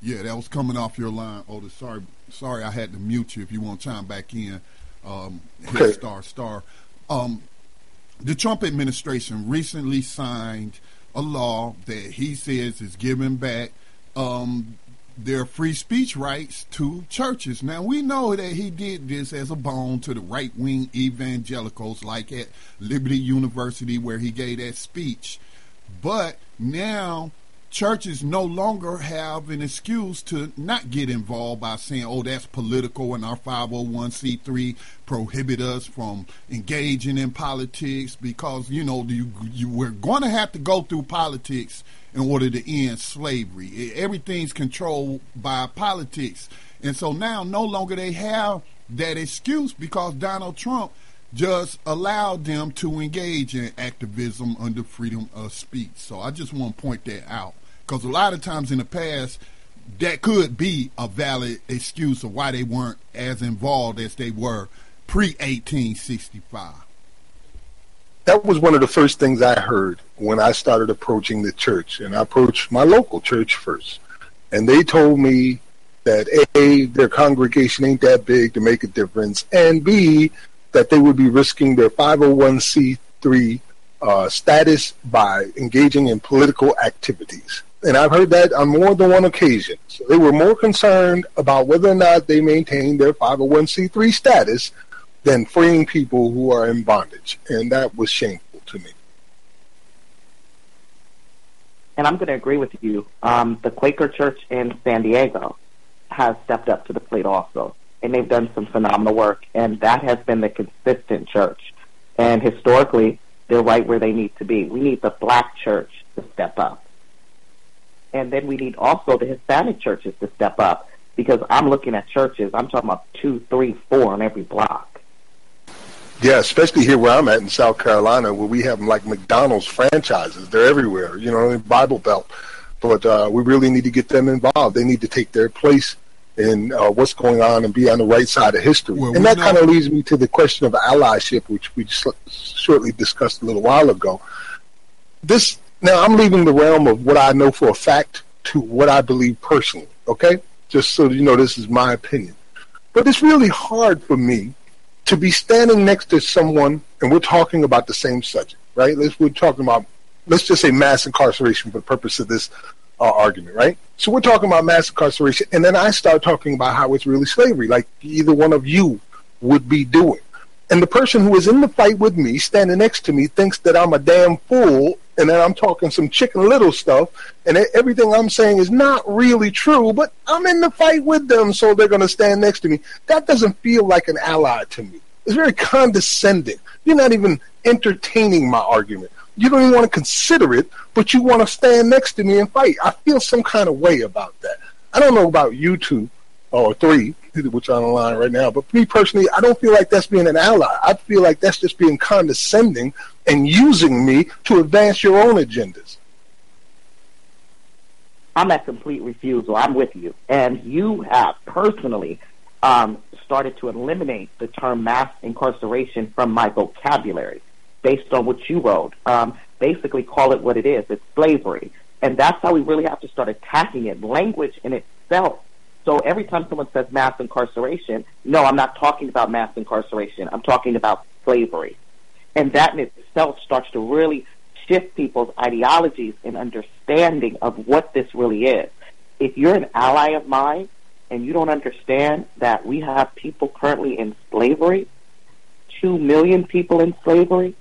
Yeah, that was coming off your line, Otis. Sorry, sorry, I had to mute you. If you want to chime back in, um, hit okay. star star. Um, the Trump administration recently signed a law that he says is giving back um, their free speech rights to churches. Now, we know that he did this as a bone to the right wing evangelicals, like at Liberty University, where he gave that speech. But now churches no longer have an excuse to not get involved by saying, oh, that's political and our 501c3 prohibit us from engaging in politics because, you know, you, you, we're going to have to go through politics in order to end slavery. Everything's controlled by politics. And so now no longer they have that excuse because Donald Trump just allowed them to engage in activism under freedom of speech. So I just want to point that out because a lot of times in the past, that could be a valid excuse of why they weren't as involved as they were pre 1865. That was one of the first things I heard when I started approaching the church, and I approached my local church first. And they told me that A, their congregation ain't that big to make a difference, and B, that they would be risking their 501c3 uh, status by engaging in political activities and I've heard that on more than one occasion. So they were more concerned about whether or not they maintained their 501c3 status than freeing people who are in bondage. And that was shameful to me. And I'm going to agree with you. Um, the Quaker Church in San Diego has stepped up to the plate also. And they've done some phenomenal work. And that has been the consistent church. And historically, they're right where they need to be. We need the black church to step up and then we need also the Hispanic churches to step up because I'm looking at churches. I'm talking about two, three, four on every block. Yeah, especially here where I'm at in South Carolina, where we have like McDonald's franchises. They're everywhere, you know, in Bible Belt. But uh, we really need to get them involved. They need to take their place in uh, what's going on and be on the right side of history. Well, and that kind of leads me to the question of allyship, which we just shortly discussed a little while ago. This now, I'm leaving the realm of what I know for a fact to what I believe personally, okay? Just so you know, this is my opinion. But it's really hard for me to be standing next to someone and we're talking about the same subject, right? Let's, we're talking about, let's just say mass incarceration for the purpose of this uh, argument, right? So we're talking about mass incarceration, and then I start talking about how it's really slavery, like either one of you would be doing. And the person who is in the fight with me, standing next to me, thinks that I'm a damn fool and that I'm talking some chicken little stuff, and everything I'm saying is not really true, but I'm in the fight with them, so they're going to stand next to me. That doesn't feel like an ally to me. It's very condescending. You're not even entertaining my argument. You don't even want to consider it, but you want to stand next to me and fight. I feel some kind of way about that. I don't know about you two or three, which are on the line right now, but me personally, I don't feel like that's being an ally. I feel like that's just being condescending and using me to advance your own agendas. I'm at complete refusal. I'm with you. And you have personally um, started to eliminate the term mass incarceration from my vocabulary based on what you wrote. Um, basically, call it what it is it's slavery. And that's how we really have to start attacking it. Language in itself. So every time someone says mass incarceration, no, I'm not talking about mass incarceration. I'm talking about slavery. And that in itself starts to really shift people's ideologies and understanding of what this really is. If you're an ally of mine and you don't understand that we have people currently in slavery, two million people in slavery,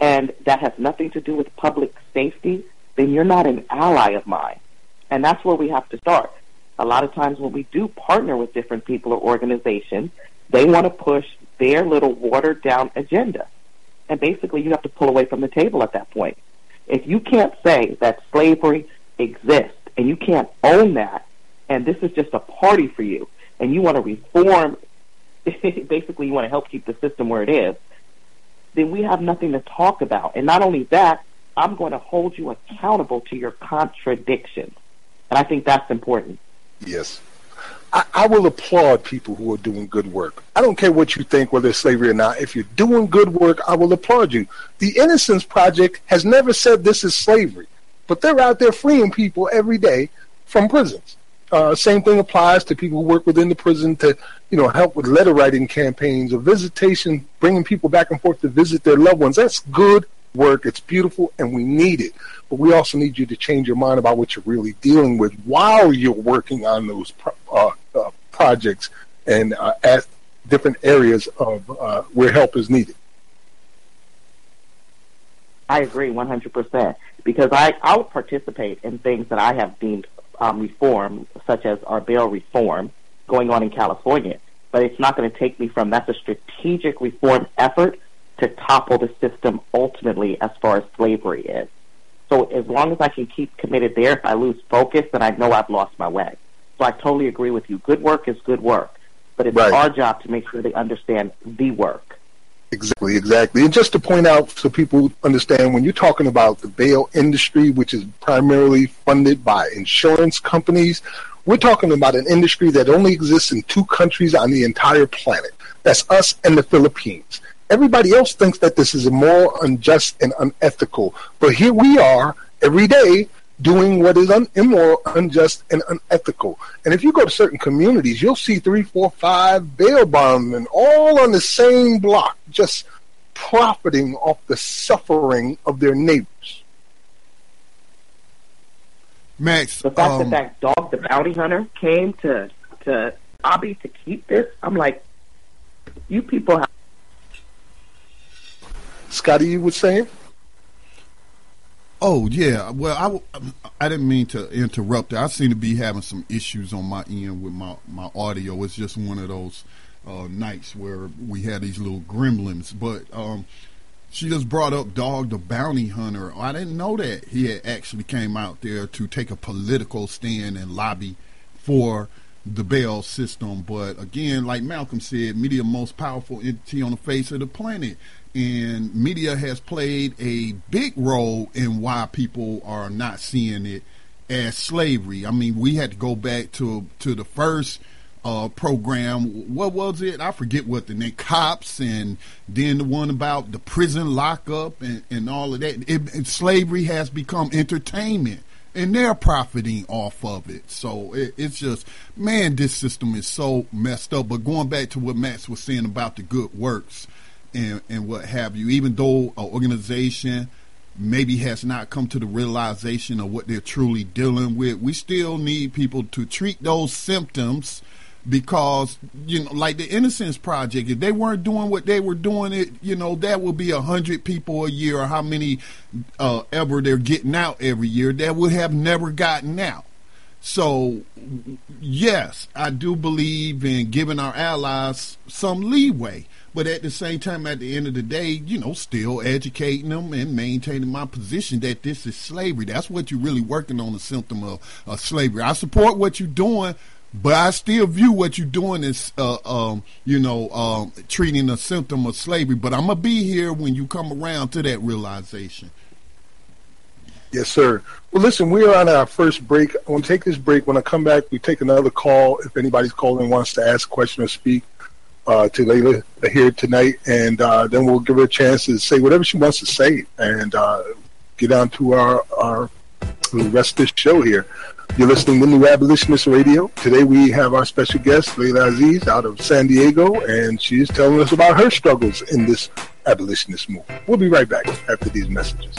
and that has nothing to do with public safety, then you're not an ally of mine. And that's where we have to start. A lot of times when we do partner with different people or organizations, they want to push their little watered down agenda. And basically you have to pull away from the table at that point. If you can't say that slavery exists and you can't own that, and this is just a party for you, and you want to reform, <laughs> basically you want to help keep the system where it is, then we have nothing to talk about. And not only that, I'm going to hold you accountable to your contradictions. And I think that's important. Yes. I, I, will applaud people who are doing good work. I don't care what you think, whether it's slavery or not. If you're doing good work, I will applaud you. The Innocence Project has never said this is slavery, but they're out there freeing people every day from prisons. Uh, same thing applies to people who work within the prison to, you know, help with letter writing campaigns or visitation, bringing people back and forth to visit their loved ones. That's good work. It's beautiful, and we need it. But we also need you to change your mind about what you're really dealing with while you're working on those pro- uh, uh, projects and uh, at different areas of uh, where help is needed. I agree 100% because I, I'll participate in things that I have deemed um, reform, such as our bail reform going on in California. But it's not going to take me from that's a strategic reform effort to topple the system ultimately as far as slavery is. So as long as I can keep committed there, if I lose focus, then I know I've lost my way. So I totally agree with you. Good work is good work. But it's right. our job to make sure they understand the work. Exactly, exactly. And just to point out so people understand, when you're talking about the bail industry, which is primarily funded by insurance companies, we're talking about an industry that only exists in two countries on the entire planet. That's us and the Philippines. Everybody else thinks that this is immoral, unjust, and unethical. But here we are every day doing what is un- immoral, unjust, and unethical. And if you go to certain communities, you'll see three, four, five bail bondsmen all on the same block, just profiting off the suffering of their neighbors. Max, the fact um, that that dog, the bounty hunter, came to to Bobby to keep this, I'm like, you people have. Scotty, you were saying? Oh yeah, well I, I didn't mean to interrupt. I seem to be having some issues on my end with my my audio. It's just one of those uh, nights where we had these little gremlins. But um, she just brought up Dog the Bounty Hunter. I didn't know that he had actually came out there to take a political stand and lobby for the bail system. But again, like Malcolm said, media most powerful entity on the face of the planet and media has played a big role in why people are not seeing it as slavery. I mean, we had to go back to to the first uh, program. What was it? I forget what the name. Cops, and then the one about the prison lockup and, and all of that. It, slavery has become entertainment, and they're profiting off of it. So it, it's just, man, this system is so messed up. But going back to what Max was saying about the good works and, and what have you, even though an organization maybe has not come to the realization of what they're truly dealing with, we still need people to treat those symptoms because you know like the innocence project if they weren't doing what they were doing it you know that would be a hundred people a year or how many uh, ever they're getting out every year that would have never gotten out. So yes i do believe in giving our allies some leeway but at the same time, at the end of the day, you know, still educating them and maintaining my position that this is slavery. That's what you're really working on, the symptom of, of slavery. I support what you're doing, but I still view what you're doing as, uh, um, you know, um, treating a symptom of slavery. But I'm gonna be here when you come around to that realization. Yes, sir. Well, listen, we are on our first break. I want to take this break. When I come back, we take another call. If anybody's calling wants to ask a question or speak, uh, to Layla here tonight, and uh, then we'll give her a chance to say whatever she wants to say and uh, get on to our, our the rest of this show here. You're listening to New Abolitionist Radio. Today we have our special guest, Layla Aziz, out of San Diego, and she's telling us about her struggles in this abolitionist movement. We'll be right back after these messages.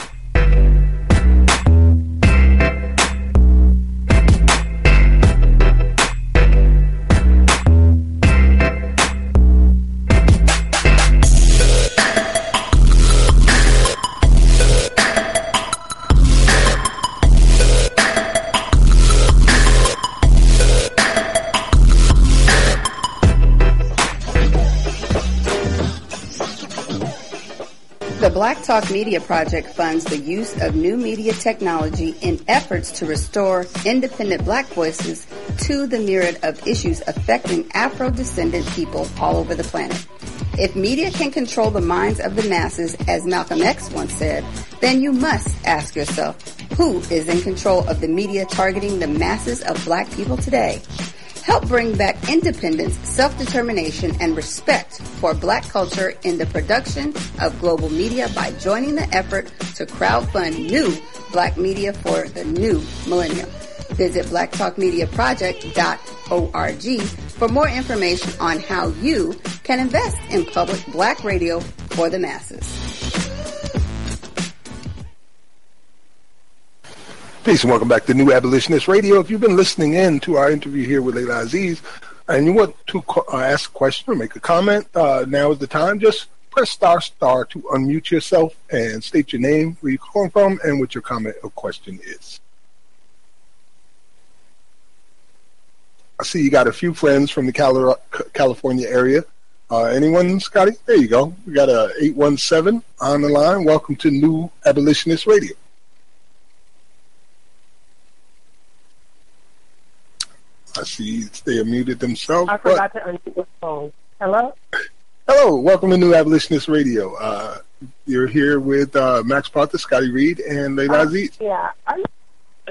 Black Talk Media Project funds the use of new media technology in efforts to restore independent black voices to the myriad of issues affecting Afro-descendant people all over the planet. If media can control the minds of the masses, as Malcolm X once said, then you must ask yourself, who is in control of the media targeting the masses of black people today? Help bring back independence, self-determination, and respect for black culture in the production of global media by joining the effort to crowdfund new black media for the new millennium. Visit blacktalkmediaproject.org for more information on how you can invest in public black radio for the masses. Peace and welcome back to New Abolitionist Radio. If you've been listening in to our interview here with Layla Aziz and you want to uh, ask a question or make a comment, uh, now is the time. Just press star star to unmute yourself and state your name, where you're calling from, and what your comment or question is. I see you got a few friends from the California area. Uh, anyone, Scotty? There you go. We got a 817 on the line. Welcome to New Abolitionist Radio. I see they have muted themselves. I forgot to unmute the phone. Hello? Hello, welcome to New Abolitionist Radio. Uh, you're here with uh, Max Potter, Scotty Reed, and Layla uh, Aziz. Yeah.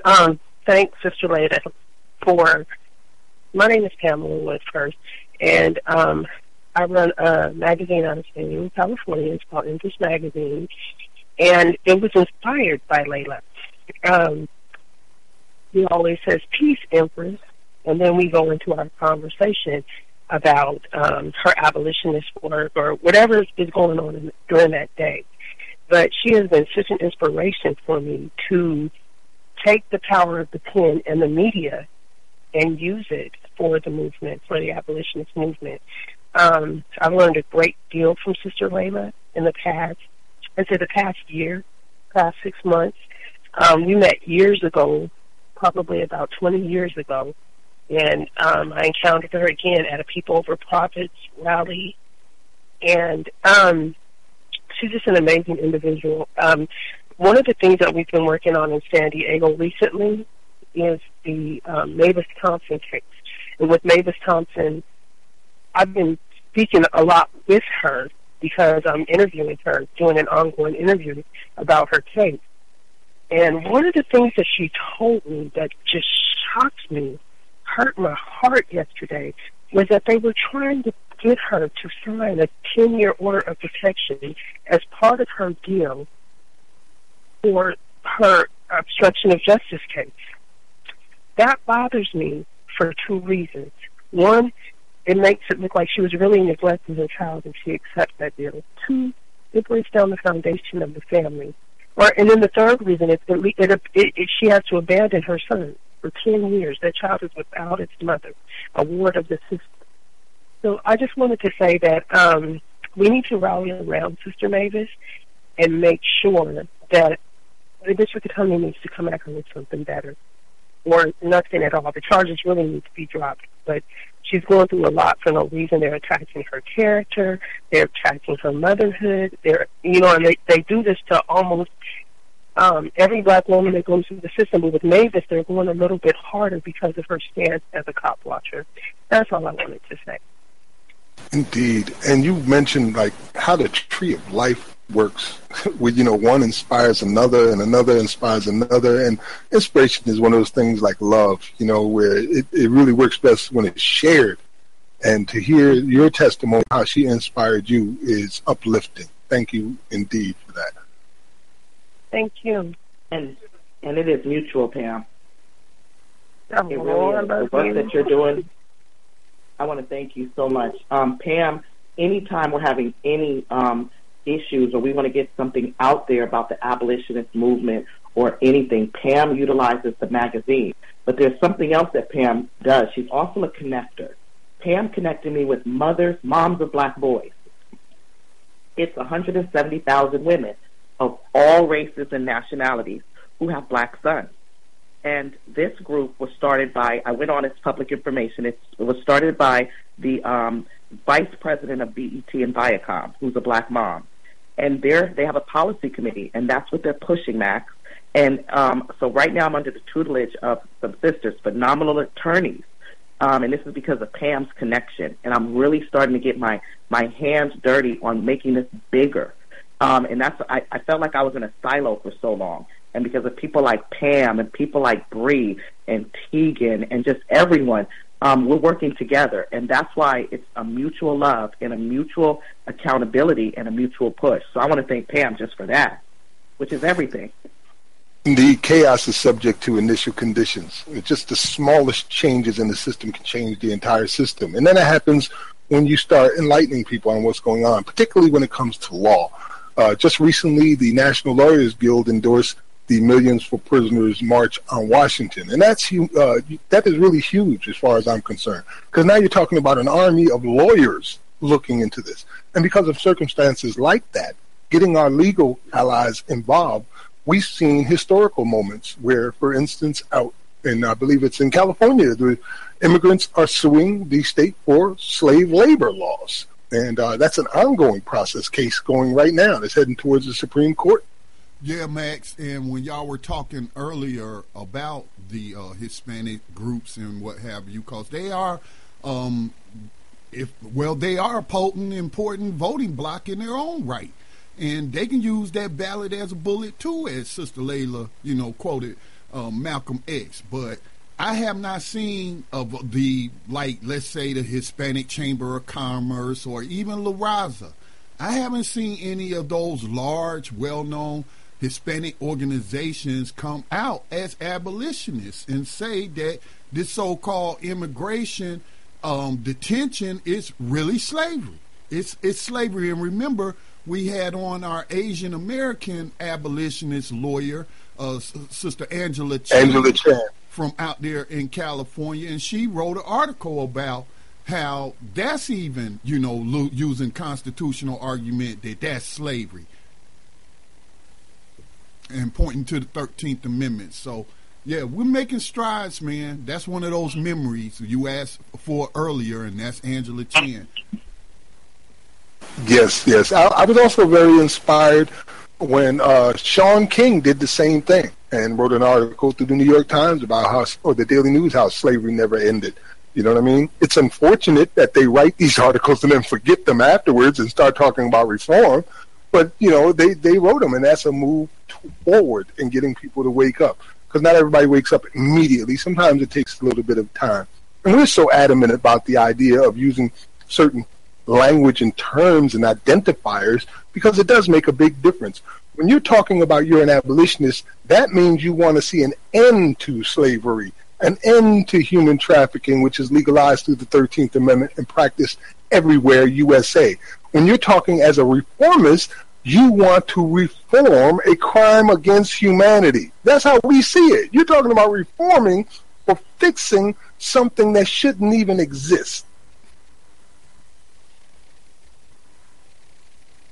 Um, thanks, Sister Layla, for. My name is Pamela Wood first, and um, I run a magazine out of San Diego, California. It's called Empress Magazine, and it was inspired by Layla. Um, he always says, "Peace, Empress," and then we go into our conversation about um, her abolitionist work or whatever is going on in, during that day. But she has been such an inspiration for me to take the power of the pen and the media and use it for the movement, for the abolitionist movement. Um, I've learned a great deal from Sister Layla in the past, I'd say the past year, past six months. Um, we met years ago, probably about 20 years ago, and um, I encountered her again at a People Over Profits rally, and um, she's just an amazing individual. Um, one of the things that we've been working on in San Diego recently is the um, Mavis Thompson case. And with Mavis Thompson, I've been speaking a lot with her because I'm interviewing her, doing an ongoing interview about her case. And one of the things that she told me that just shocked me hurt my heart yesterday was that they were trying to get her to sign a 10 year order of protection as part of her deal for her obstruction of justice case. That bothers me for two reasons. One, it makes it look like she was really neglecting her child if she accepts that deal. Two, it breaks down the foundation of the family. Or, and then the third reason is it, it, it, it, she has to abandon her son for 10 years. That child is without its mother, a ward of the system. So I just wanted to say that um, we need to rally around Sister Mavis and make sure that the district attorney needs to come back with something better or nothing at all. The charges really need to be dropped. But she's going through a lot for no reason. They're attacking her character. They're attacking her motherhood. They're, you know, and they, they do this to almost um, every black woman that goes through the system, but with Mavis, they're going a little bit harder because of her stance as a cop watcher. That's all I wanted to say. Indeed, and you mentioned like how the tree of life works. <laughs> Where you know one inspires another, and another inspires another, and inspiration is one of those things like love. You know, where it, it really works best when it's shared. And to hear your testimony, how she inspired you, is uplifting. Thank you indeed for that. Thank you. And and it is mutual, Pam. Oh, it really is. The work that you're doing, I want to thank you so much. Um, Pam, anytime we're having any um, issues or we want to get something out there about the abolitionist movement or anything, Pam utilizes the magazine. But there's something else that Pam does. She's also a connector. Pam connected me with mothers, moms of black boys. It's 170,000 women of all races and nationalities who have black sons. And this group was started by, I went on its public information, it was started by the um, vice president of BET and Viacom, who's a black mom. and they're they have a policy committee, and that's what they're pushing, Max. And um, so right now I'm under the tutelage of some sisters, phenomenal attorneys. Um, and this is because of Pam's connection. And I'm really starting to get my, my hands dirty on making this bigger. Um, and that's, I, I felt like I was in a silo for so long. And because of people like Pam and people like Bree and Tegan and just everyone, um, we're working together. And that's why it's a mutual love and a mutual accountability and a mutual push. So I want to thank Pam just for that, which is everything. Indeed, chaos is subject to initial conditions. It's just the smallest changes in the system can change the entire system. And then it happens when you start enlightening people on what's going on, particularly when it comes to law. Uh, just recently, the National Lawyers Guild endorsed the Millions for Prisoners March on Washington, and that's uh, that is really huge as far as I'm concerned, because now you're talking about an army of lawyers looking into this, and because of circumstances like that, getting our legal allies involved we've seen historical moments where, for instance, out and I believe it's in California, the immigrants are suing the state for slave labor laws. And uh, that's an ongoing process case going right now. It's heading towards the Supreme Court. Yeah, Max. And when y'all were talking earlier about the uh, Hispanic groups and what have you, because they are, um, if well, they are a potent, important voting block in their own right and they can use that ballot as a bullet too, as Sister Layla, you know, quoted um, Malcolm X. But I have not seen of the like, let's say, the Hispanic Chamber of Commerce or even La Raza. I haven't seen any of those large, well-known Hispanic organizations come out as abolitionists and say that this so-called immigration um, detention is really slavery. It's it's slavery, and remember we had on our Asian American abolitionist lawyer, uh, Sister Angela Chan, Angela Chan from out there in California, and she wrote an article about how that's even, you know, lo- using constitutional argument that that's slavery and pointing to the 13th Amendment. So, yeah, we're making strides, man. That's one of those memories you asked for earlier, and that's Angela Chan. Yes, yes. I, I was also very inspired when uh, Shaun King did the same thing and wrote an article through the New York Times about how, or the Daily News, how slavery never ended. You know what I mean? It's unfortunate that they write these <laughs> articles and then forget them afterwards and start talking about reform. But you know, they they wrote them, and that's a move forward in getting people to wake up. Because not everybody wakes up immediately. Sometimes it takes a little bit of time. And we're so adamant about the idea of using certain language and terms and identifiers because it does make a big difference. When you're talking about you're an abolitionist, that means you want to see an end to slavery, an end to human trafficking, which is legalized through the 13th Amendment and practiced everywhere USA. When you're talking as a reformist, you want to reform a crime against humanity. That's how we see it. You're talking about reforming or fixing something that shouldn't even exist.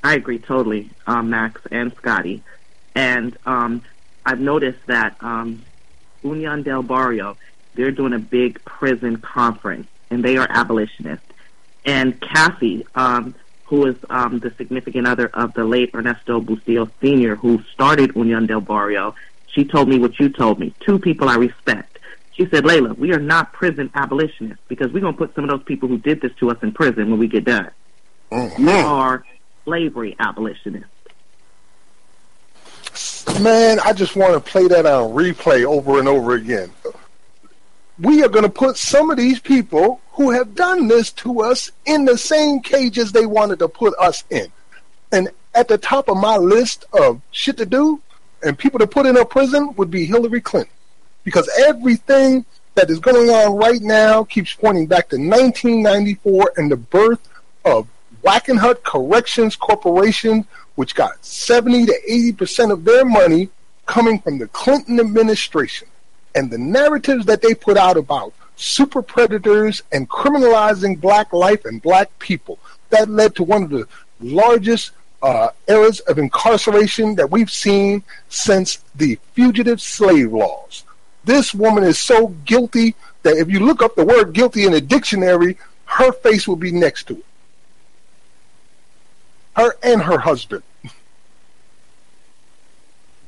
I agree totally, um, Max and Scotty. And um, I've noticed that um, Union del Barrio, they're doing a big prison conference, and they are abolitionists. And Kathy, um, who is um, the significant other of the late Ernesto Bustillo Sr., who started Union del Barrio, she told me what you told me. Two people I respect. She said, Layla, we are not prison abolitionists because we're going to put some of those people who did this to us in prison when we get done. Mm-hmm. We are slavery abolitionist. Man, I just want to play that on replay over and over again. We are going to put some of these people who have done this to us in the same cages they wanted to put us in. And at the top of my list of shit to do and people to put in a prison would be Hillary Clinton. Because everything that is going on right now keeps pointing back to 1994 and the birth of Wackenhut Corrections Corporation, which got 70 to 80 percent of their money coming from the Clinton administration. And the narratives that they put out about super predators and criminalizing black life and black people, that led to one of the largest uh, eras of incarceration that we've seen since the fugitive slave laws. This woman is so guilty that if you look up the word guilty in a dictionary, her face will be next to it her and her husband.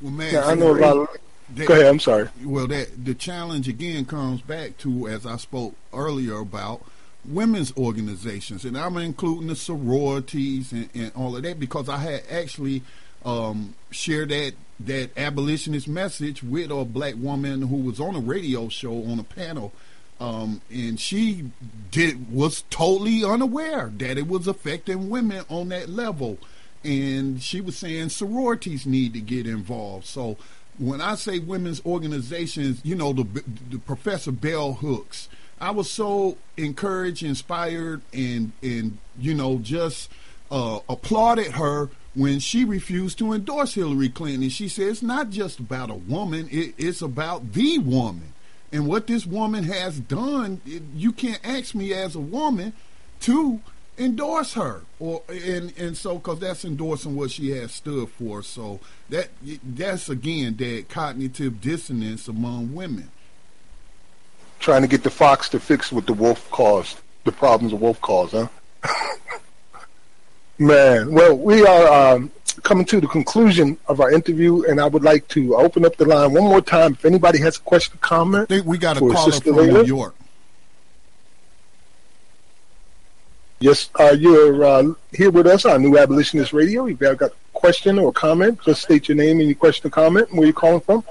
Well, man, yeah, I know a lot. Of, that, go ahead. I'm sorry. Well, that the challenge again comes back to as I spoke earlier about women's organizations, and I'm including the sororities and, and all of that because I had actually um, shared that that abolitionist message with a black woman who was on a radio show on a panel. Um, and she did was totally unaware that it was affecting women on that level. And she was saying sororities need to get involved. So when I say women's organizations, you know, the, the Professor Bell Hooks, I was so encouraged, inspired, and and you know just uh, applauded her when she refused to endorse Hillary Clinton. she said it's not just about a woman; it, it's about the woman and what this woman has done. You can't ask me as a woman to endorse her. Or and and so because that's endorsing what she has stood for. So that that's again that cognitive dissonance among women. Trying to get the fox to fix what the wolf caused the problems the wolf caused huh? <laughs> Man well we are um, coming to the conclusion of our interview and i would like to open up the line one more time if anybody has a question or comment we got a caller from new york Yes, uh, you're uh, here with us on New Abolitionist Radio. If you've got a question or comment, just state your name and your question or comment and where you're calling from.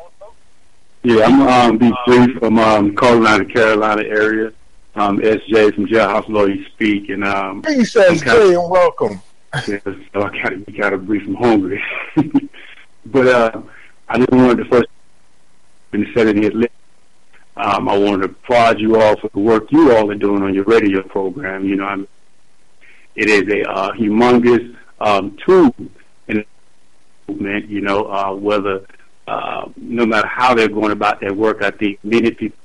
Yeah, I'm um, be brief from um, Carolina, Carolina area. Um, SJ from Jailhouse Lawyer Speak, and um, hey, says Jay, and welcome. Yeah, so I got to got to brief. from hungry, <laughs> but uh, I just wanted to first when the setting here. Um, I wanted to applaud you all for the work you all are doing on your radio program. You know, I'm it is a uh, humongous um, tool in movement. You know, uh, whether uh, no matter how they're going about their work, I think many people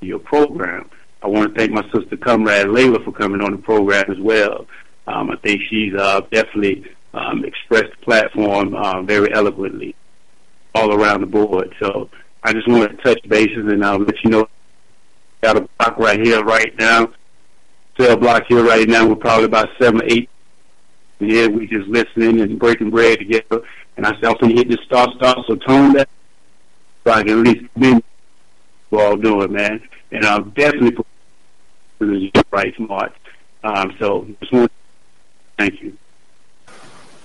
your program. I want to thank my sister comrade Layla for coming on the program as well. Um, I think she's uh, definitely um, expressed the platform uh, very eloquently all around the board. So I just want to touch bases and I'll let you know got a block right here right now cell block here right now. We're probably about seven or eight. Yeah, we just listening and breaking bread together. And I said, I'm to hit this star star, so tone that so I can at least be all doing, man. And I'm definitely the right smart. Um, so just want thank you.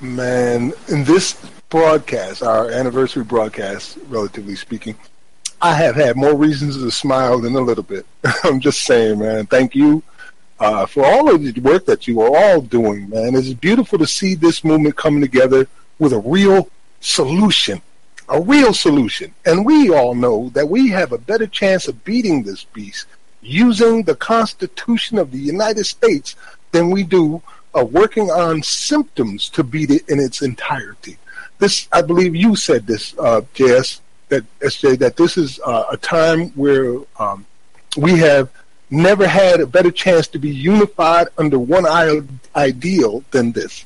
Man, in this broadcast, our anniversary broadcast, relatively speaking, I have had more reasons to smile than a little bit. <laughs> I'm just saying, man. Thank you uh, for all of the work that you are all doing, man. It's beautiful to see this movement coming together with a real solution, a real solution. And we all know that we have a better chance of beating this beast using the Constitution of the United States than we do of working on symptoms to beat it in its entirety. This, I believe you said this, uh, JS, that SJ, that this is uh, a time where um, we have never had a better chance to be unified under one ideal than this.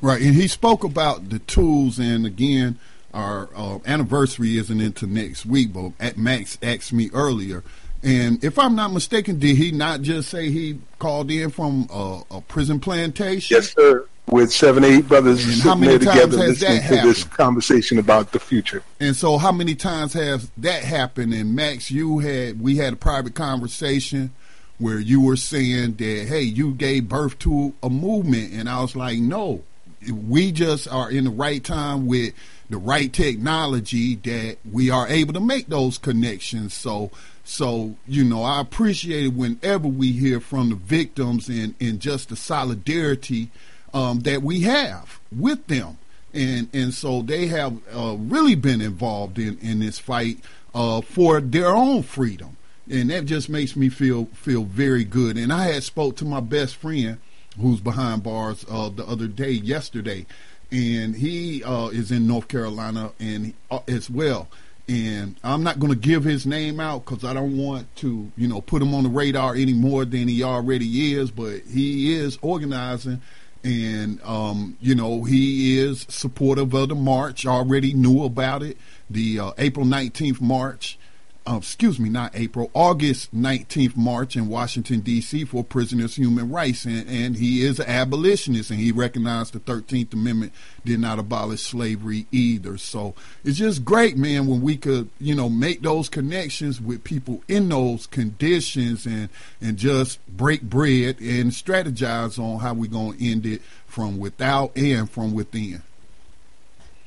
Right, and he spoke about the tools, and again, our uh, anniversary isn't into next week, but Max asked me earlier. And if I'm not mistaken, did he not just say he called in from a, a prison plantation? Yes, sir with seven, eight brothers and sitting there together listening to this conversation about the future. And so, how many times has that happened? And Max, you had we had a private conversation where you were saying that hey, you gave birth to a movement, and I was like, no, we just are in the right time with the right technology that we are able to make those connections. So so, you know, I appreciate it whenever we hear from the victims and, and just the solidarity um, that we have with them. And and so they have uh, really been involved in, in this fight uh, for their own freedom. And that just makes me feel feel very good. And I had spoke to my best friend who's behind bars uh, the other day, yesterday, and he uh, is in North Carolina and uh, as well and I'm not going to give his name out because I don't want to, you know, put him on the radar any more than he already is. But he is organizing and um, you know he is supportive of the march. Already knew about it, the uh, April nineteenth march, uh, excuse me, not April, August 19th march in Washington, D.C. for prisoners' human rights. And, and he is an abolitionist and he recognized the 13th Amendment did not abolish slavery either. So it's just great, man, when we could, you know, make those connections with people in those conditions and, and just break bread and strategize on how we're going to end it from without and from within.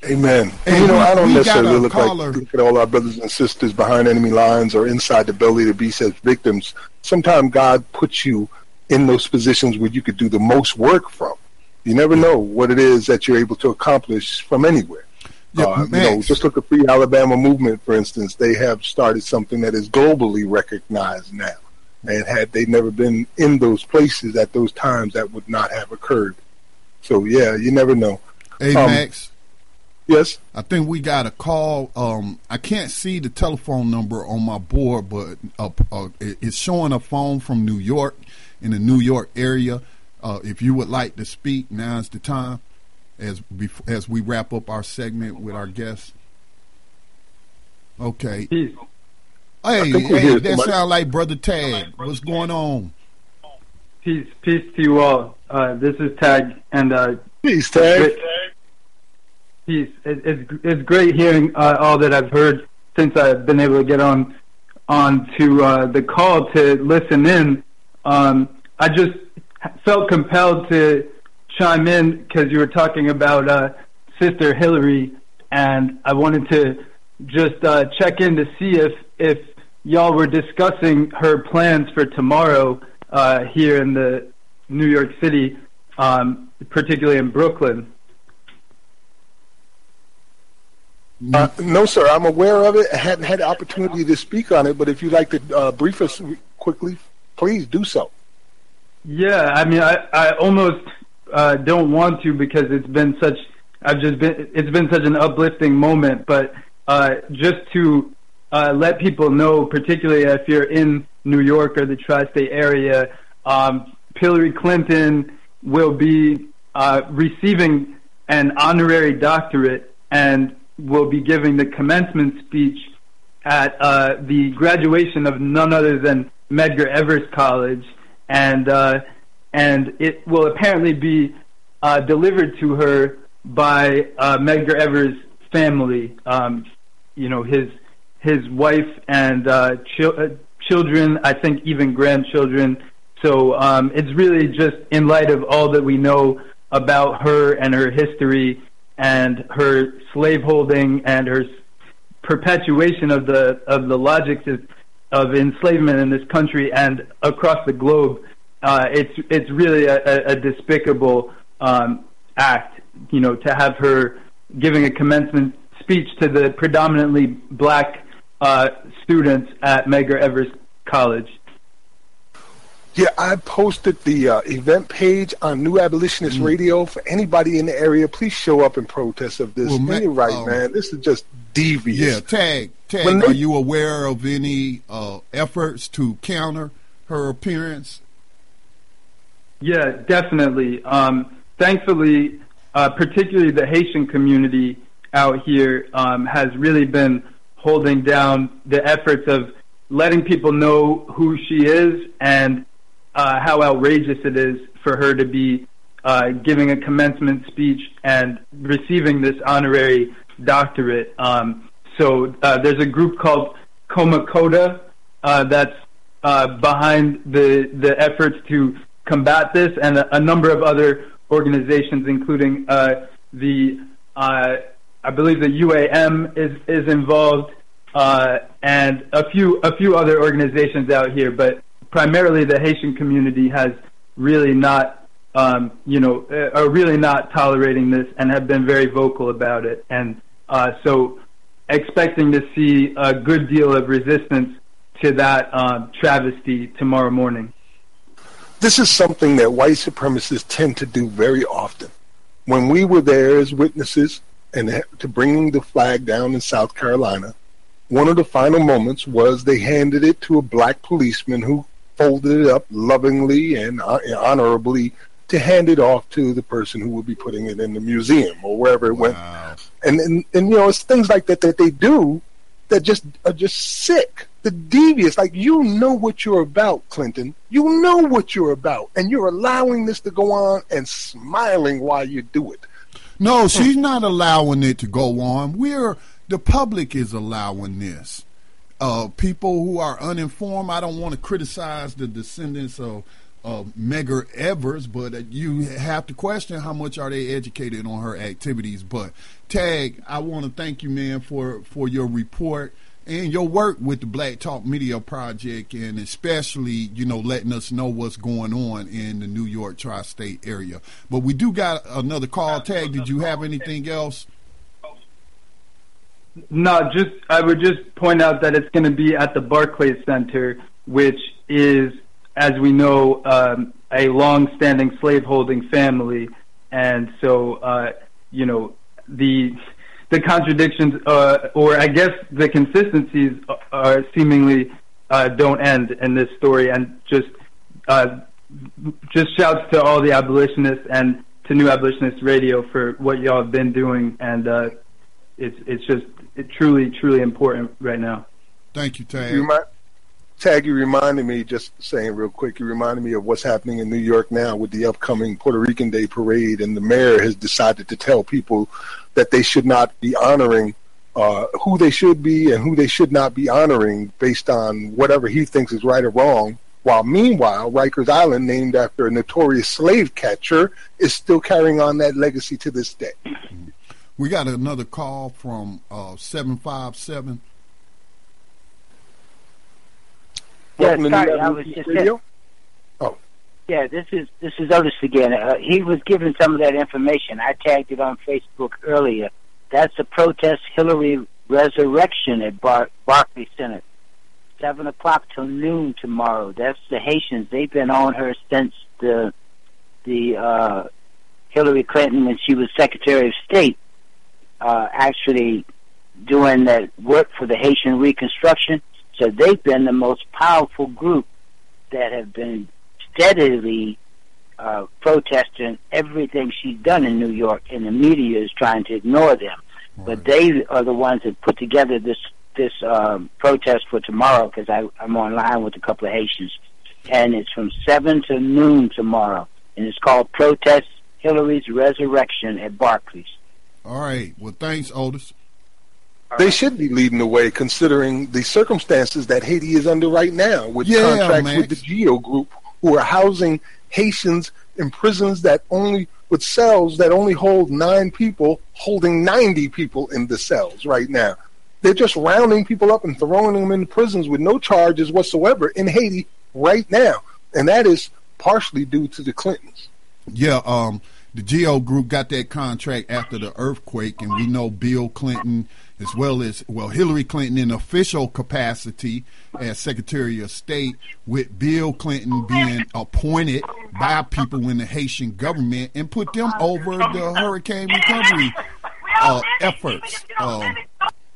Amen. And, you know, I don't necessarily look like look at all our brothers and sisters behind enemy lines or inside the belly of the beast as victims. Sometimes God puts you in those positions where you could do the most work from. You never know what it is that you're able to accomplish from anywhere. Yeah, uh, you know, just look at Free Alabama Movement, for instance. They have started something that is globally recognized now. And had they never been in those places at those times, that would not have occurred. So, yeah, you never know. Hey, um, Max. Yes. I think we got a call. Um, I can't see the telephone number on my board, but uh, uh, it's showing a phone from New York in the New York area. Uh, if you would like to speak, now is the time as as we wrap up our segment with our guests. Okay. Peace. Hey, hey, that sounds like Brother Tag. What's going on? Peace, peace to you all. Uh, this is Tag, and uh, peace, Tag. Peace. it's it's great hearing uh, all that I've heard since I've been able to get on on to uh, the call to listen in. Um, I just felt compelled to chime in because you were talking about uh, Sister Hillary, and I wanted to just uh, check in to see if if y'all were discussing her plans for tomorrow uh, here in the New York City, um, particularly in Brooklyn. Uh, no, sir. I'm aware of it. I hadn't had the opportunity to speak on it, but if you'd like to uh, brief us quickly, please do so. Yeah, I mean, I, I almost uh, don't want to because it's been such. I've just been. It's been such an uplifting moment, but uh, just to uh, let people know, particularly if you're in New York or the tri-state area, um, Hillary Clinton will be uh, receiving an honorary doctorate and will be giving the commencement speech at uh, the graduation of none other than Medgar Evers College, and uh, and it will apparently be uh, delivered to her by uh, Medgar Evers' family. Um, you know, his his wife and uh, uh, children, I think even grandchildren. So um, it's really just in light of all that we know about her and her history and her slaveholding and her perpetuation of the of the logics of, of enslavement in this country and across the globe, uh, it's it's really a, a despicable um, act, you know, to have her giving a commencement speech to the predominantly black uh, students at Medgar Evers College. Yeah, I posted the uh, event page on New Abolitionist mm. Radio. For anybody in the area, please show up and protest of this. Well, you're right, um, man. This is just devious. Yeah, tag, tag. When are they, you aware of any uh, efforts to counter her appearance? Yeah, definitely. Um, thankfully, uh, particularly the Haitian community out here um, has really been holding down the efforts of letting people know who she is and uh, how outrageous it is for her to be uh, giving a commencement speech and receiving this honorary doctorate. Um, so uh, there's a group called Comecota uh, that's uh, behind the the efforts to combat this, and a, a number of other organizations, including uh, the I believe the UAM is is involved, and a few a few other organizations out here, but primarily the Haitian community has really not, um, you know, uh, are really not tolerating this and have been very vocal about it. And uh, so, expecting to see a good deal of resistance to that uh, travesty tomorrow morning. This is something that white supremacists tend to do very often. When we were there as witnesses and to bringing the flag down in South Carolina, one of the final moments was they handed it to a black policeman who folded it up lovingly and uh, honorably to hand it off to the person who would be putting it in the museum or wherever it wow. went. And, and and you know, it's things like that that they do that just are just sick, the devious. Like you know what you're about, Clinton. You know what you're about, and you're allowing this to go on and smiling while you do it. No, she's not allowing it to go on. We're the public is allowing this. Uh, people who are uninformed. I don't want to criticize the descendants of uh, Medgar Evers, but you have to question how much are they educated on her activities. But Tag, I want to thank you, man, for for your report and your work with the Black Talk Media Project, and especially you know letting us know what's going on in the New York tri-state area. But we do got another call. Tag, did you have anything else? No, just I would just point out that it's going to be at the Barclays Center, which is as we know, um, a long-standing slaveholding family, and so uh, you know the the contradictions, uh, or I guess the consistencies, are seemingly uh, don't end in this story. And just uh, just shouts to all the abolitionists and to New Abolitionist Radio for what y'all have been doing, and uh, it's it's just it truly truly important right now. Thank you, Tay. You might, Tag, you reminded me, just saying real quick, you reminded me of what's happening in New York now with the upcoming Puerto Rican Day parade, and the mayor has decided to tell people that they should not be honoring uh, who they should be and who they should not be honoring based on whatever he thinks is right or wrong. While meanwhile, Rikers Island, named after a notorious slave catcher, is still carrying on that legacy to this day. We got another call from uh, 757 yeah, sorry, I was just radio? Oh. Yeah, this is this is Otis again. Uh, he was given some of that information. I tagged it on Facebook earlier. That's the protest Hillary resurrection at Bar- Barclay Center. Seven o'clock till noon tomorrow. That's the Haitians. They've been on her since the the uh, Hillary Clinton when she was Secretary of State. Uh, actually doing that work for the Haitian Reconstruction so they've been the most powerful group that have been steadily uh, protesting everything she's done in New York, and the media is trying to ignore them. Right. But they are the ones that put together this this um, protest for tomorrow because I'm online with a couple of Haitians, and it's from seven to noon tomorrow, and it's called Protest Hillary's Resurrection at Barclays. All right. Well, thanks, Otis. They should be leading the way, considering the circumstances that Haiti is under right now, with yeah, contracts Max. with the Geo Group, who are housing Haitians in prisons that only with cells that only hold nine people, holding ninety people in the cells right now. They're just rounding people up and throwing them in prisons with no charges whatsoever in Haiti right now, and that is partially due to the Clintons. Yeah, um, the Geo Group got that contract after the earthquake, and we know Bill Clinton as well as well Hillary Clinton in official capacity as Secretary of State, with Bill Clinton being appointed by people in the Haitian government and put them over the hurricane recovery uh, efforts. Um,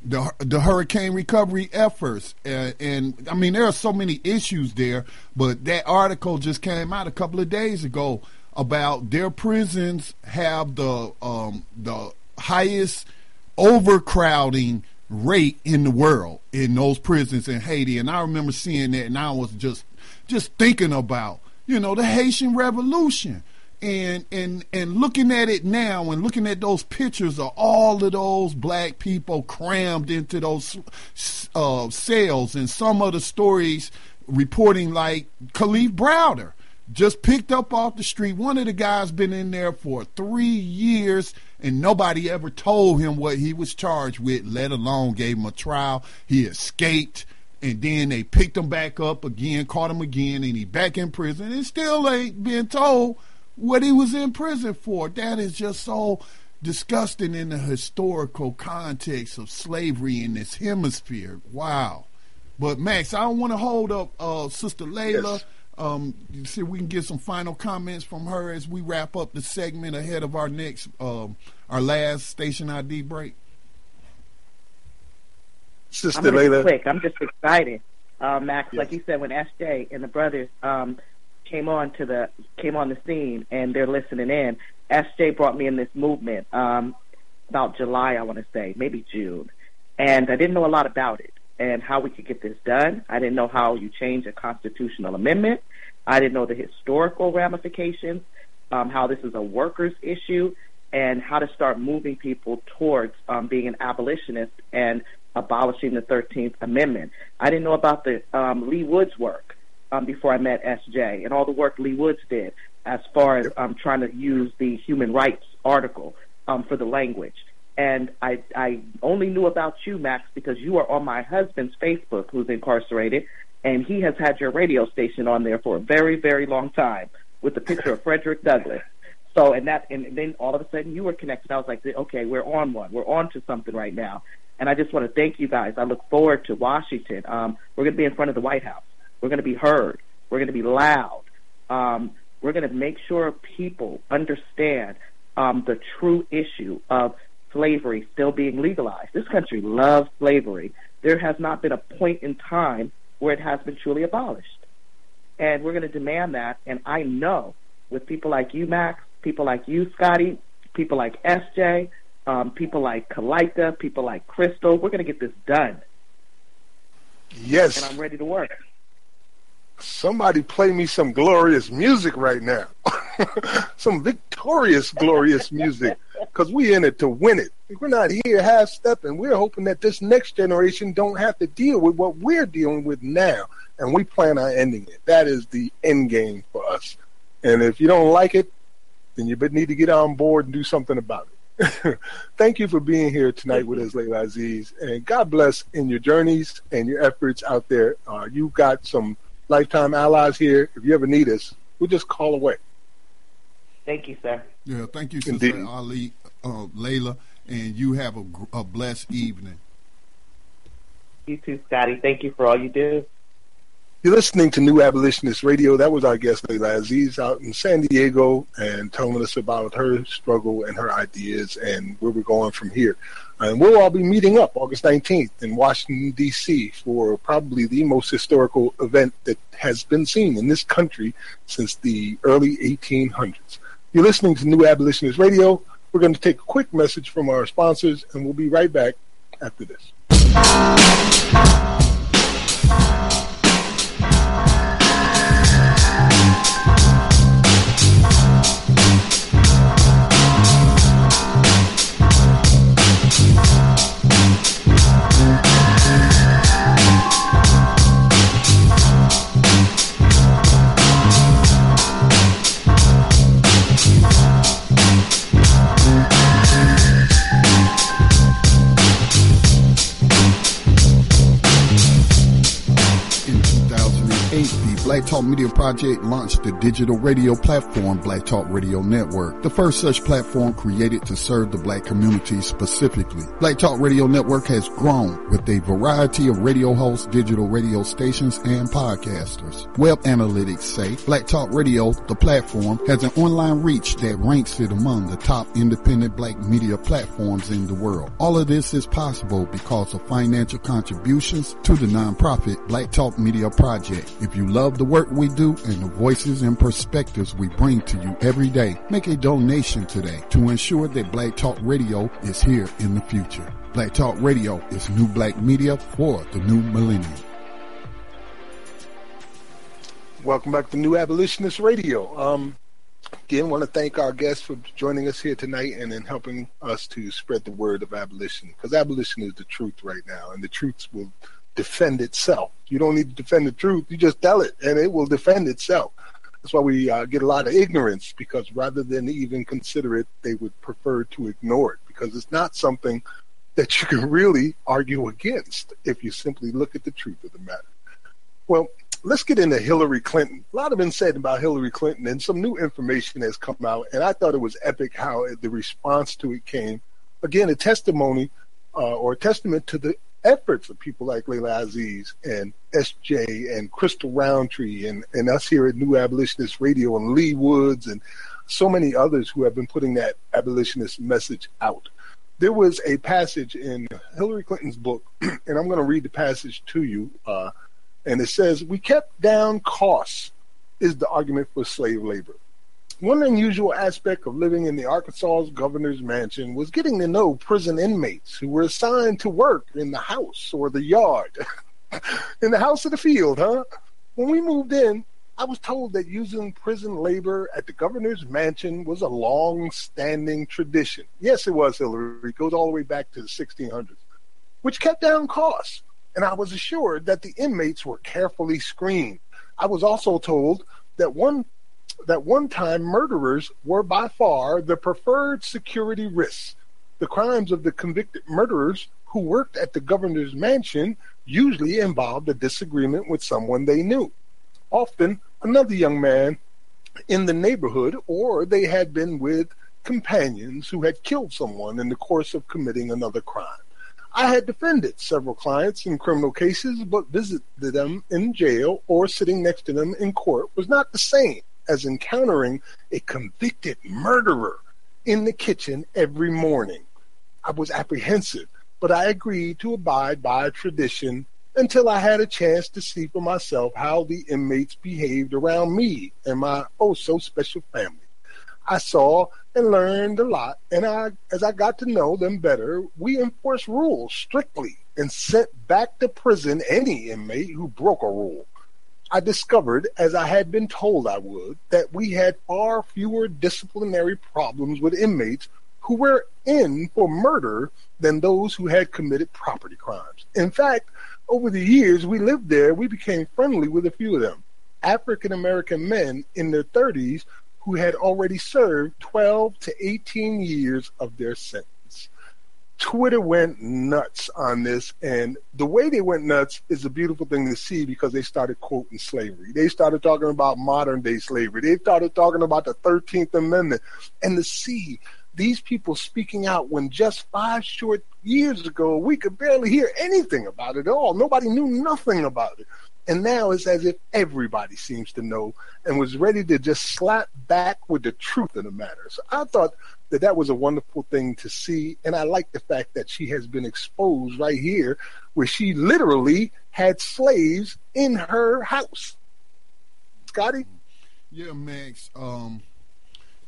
the the hurricane recovery efforts, uh, and I mean there are so many issues there. But that article just came out a couple of days ago about their prisons have the um, the highest overcrowding rate in the world in those prisons in Haiti. And I remember seeing that and I was just just thinking about, you know, the Haitian Revolution. And and and looking at it now and looking at those pictures of all of those black people crammed into those uh, cells and some of the stories reporting like Kalief Browder just picked up off the street. One of the guys been in there for three years, and nobody ever told him what he was charged with, let alone gave him a trial. He escaped, and then they picked him back up again, caught him again, and he back in prison, and still ain't being told what he was in prison for. That is just so disgusting in the historical context of slavery in this hemisphere. Wow. But Max, I don't want to hold up uh, Sister Layla. Yes um, see if we can get some final comments from her as we wrap up the segment ahead of our next, um, our last station ID break. Sister I'm Layla. Quick, I'm just excited, uh, Max. Yes. Like you said, when SJ and the brothers um, came on to the came on the scene and they're listening in. SJ brought me in this movement um, about July, I want to say, maybe June, and I didn't know a lot about it and how we could get this done. I didn't know how you change a constitutional amendment. I didn't know the historical ramifications, um, how this is a workers' issue, and how to start moving people towards um, being an abolitionist and abolishing the 13th Amendment. I didn't know about the um, Lee Woods work um, before I met SJ and all the work Lee Woods did as far as um, trying to use the human rights article um, for the language. And I, I only knew about you, Max, because you are on my husband's Facebook, who's incarcerated, and he has had your radio station on there for a very, very long time with the picture of Frederick Douglass. So, and that, and then all of a sudden you were connected. I was like, okay, we're on one. We're on to something right now. And I just want to thank you guys. I look forward to Washington. Um, we're going to be in front of the White House. We're going to be heard. We're going to be loud. Um, we're going to make sure people understand um, the true issue of slavery still being legalized. This country loves slavery. There has not been a point in time where it has been truly abolished. And we're going to demand that. And I know with people like you, Max, people like you, Scotty, people like SJ, um, people like Kalika, people like Crystal, we're going to get this done. Yes. And I'm ready to work. Somebody play me some glorious music right now. <laughs> some victorious, glorious music. Because we in it to win it. We're not here half stepping. We're hoping that this next generation don't have to deal with what we're dealing with now. And we plan on ending it. That is the end game for us. And if you don't like it, then you need to get on board and do something about it. <laughs> Thank you for being here tonight with us, Layla Aziz, and God bless in your journeys and your efforts out there. Uh, you've got some lifetime allies here. If you ever need us, we'll just call away. Thank you, sir. Yeah, thank you, Sister Indeed. Ali, uh, Layla, and you have a, a blessed evening. You too, Scotty. Thank you for all you do. You're listening to New Abolitionist Radio. That was our guest, Layla Aziz, out in San Diego, and telling us about her struggle and her ideas and where we're going from here. And we'll all be meeting up August 19th in Washington, D.C. for probably the most historical event that has been seen in this country since the early 1800s. You're listening to New Abolitionist Radio. We're going to take a quick message from our sponsors, and we'll be right back after this. Black Talk Media Project launched the digital radio platform Black Talk Radio Network, the first such platform created to serve the black community specifically. Black Talk Radio Network has grown with a variety of radio hosts, digital radio stations, and podcasters. Web analytics say Black Talk Radio, the platform, has an online reach that ranks it among the top independent black media platforms in the world. All of this is possible because of financial contributions to the nonprofit Black Talk Media Project. If you love the work we do and the voices and perspectives we bring to you every day, make a donation today to ensure that Black Talk Radio is here in the future. Black Talk Radio is new black media for the new millennium. Welcome back to New Abolitionist Radio. Um, again, want to thank our guests for joining us here tonight and in helping us to spread the word of abolition because abolition is the truth right now, and the truth will defend itself. You don't need to defend the truth. You just tell it, and it will defend itself. That's why we uh, get a lot of ignorance because rather than even consider it, they would prefer to ignore it because it's not something that you can really argue against if you simply look at the truth of the matter. Well, let's get into Hillary Clinton. A lot has been said about Hillary Clinton, and some new information has come out, and I thought it was epic how the response to it came. Again, a testimony uh, or a testament to the efforts of people like Layla Aziz and SJ and Crystal Roundtree and, and us here at New Abolitionist Radio and Lee Woods and so many others who have been putting that abolitionist message out. There was a passage in Hillary Clinton's book, <clears throat> and I'm going to read the passage to you. Uh, and it says, We kept down costs, is the argument for slave labor. One unusual aspect of living in the Arkansas governor's mansion was getting to know prison inmates who were assigned to work in the house or the yard. <laughs> in the house or the field, huh? When we moved in, I was told that using prison labor at the governor's mansion was a long standing tradition. Yes, it was, Hillary. It goes all the way back to the 1600s, which kept down costs. And I was assured that the inmates were carefully screened. I was also told that one that one time murderers were by far the preferred security risks. The crimes of the convicted murderers who worked at the governor's mansion usually involved a disagreement with someone they knew, often another young man in the neighborhood, or they had been with companions who had killed someone in the course of committing another crime. I had defended several clients in criminal cases, but visiting them in jail or sitting next to them in court was not the same as encountering a convicted murderer in the kitchen every morning. I was apprehensive, but I agreed to abide by tradition until I had a chance to see for myself how the inmates behaved around me and my oh so special family. I saw and learned a lot, and I, as I got to know them better, we enforced rules strictly and sent back to prison any inmate who broke a rule. I discovered, as I had been told I would, that we had far fewer disciplinary problems with inmates who were in for murder than those who had committed property crimes. In fact, over the years we lived there, we became friendly with a few of them. African American men in their 30s who had already served 12 to 18 years of their sentence. Twitter went nuts on this, and the way they went nuts is a beautiful thing to see because they started quoting slavery. They started talking about modern day slavery. They started talking about the 13th Amendment, and to see these people speaking out when just five short years ago we could barely hear anything about it at all. Nobody knew nothing about it. And now it's as if everybody seems to know and was ready to just slap back with the truth of the matter. So I thought that that was a wonderful thing to see. And I like the fact that she has been exposed right here, where she literally had slaves in her house. Scotty? Yeah, Max. Um,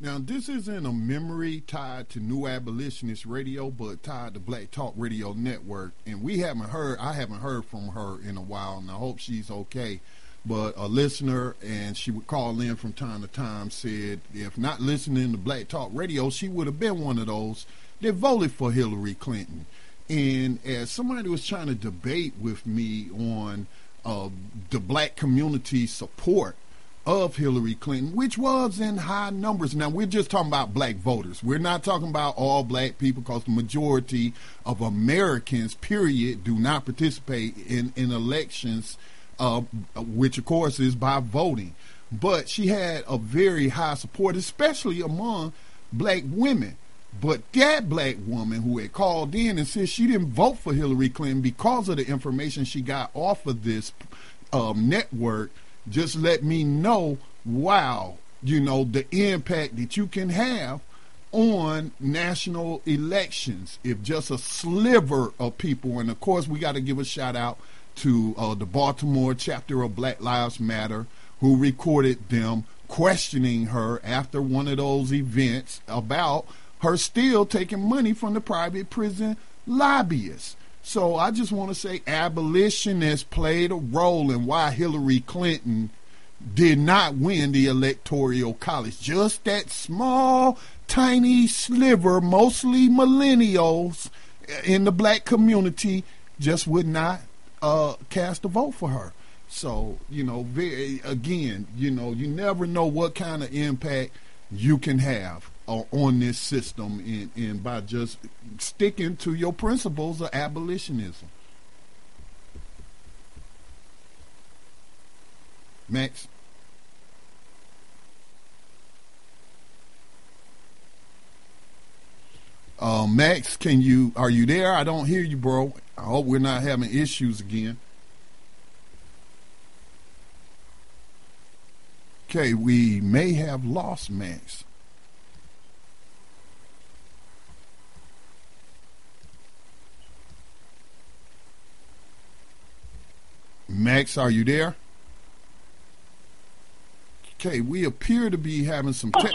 now, this isn't a memory tied to New Abolitionist Radio, but tied to Black Talk Radio Network. And we haven't heard, I haven't heard from her in a while, and I hope she's okay. But a listener, and she would call in from time to time, said if not listening to Black Talk Radio, she would have been one of those that voted for Hillary Clinton. And as somebody was trying to debate with me on uh, the black community support of Hillary Clinton, which was in high numbers. Now, we're just talking about black voters. We're not talking about all black people because the majority of Americans, period, do not participate in, in elections, uh, which, of course, is by voting. But she had a very high support, especially among black women. But that black woman who had called in and said she didn't vote for Hillary Clinton because of the information she got off of this um, network – just let me know, wow, you know, the impact that you can have on national elections if just a sliver of people, and of course, we got to give a shout out to uh, the Baltimore chapter of Black Lives Matter who recorded them questioning her after one of those events about her still taking money from the private prison lobbyists. So I just want to say abolitionists played a role in why Hillary Clinton did not win the electoral college. Just that small, tiny sliver, mostly millennials in the black community, just would not uh, cast a vote for her. So, you know, very, again, you know, you never know what kind of impact you can have on this system and, and by just sticking to your principles of abolitionism. Max? Uh, Max, can you are you there? I don't hear you, bro. I hope we're not having issues again. Okay, we may have lost Max. Max, are you there? Okay, we appear to be having some te-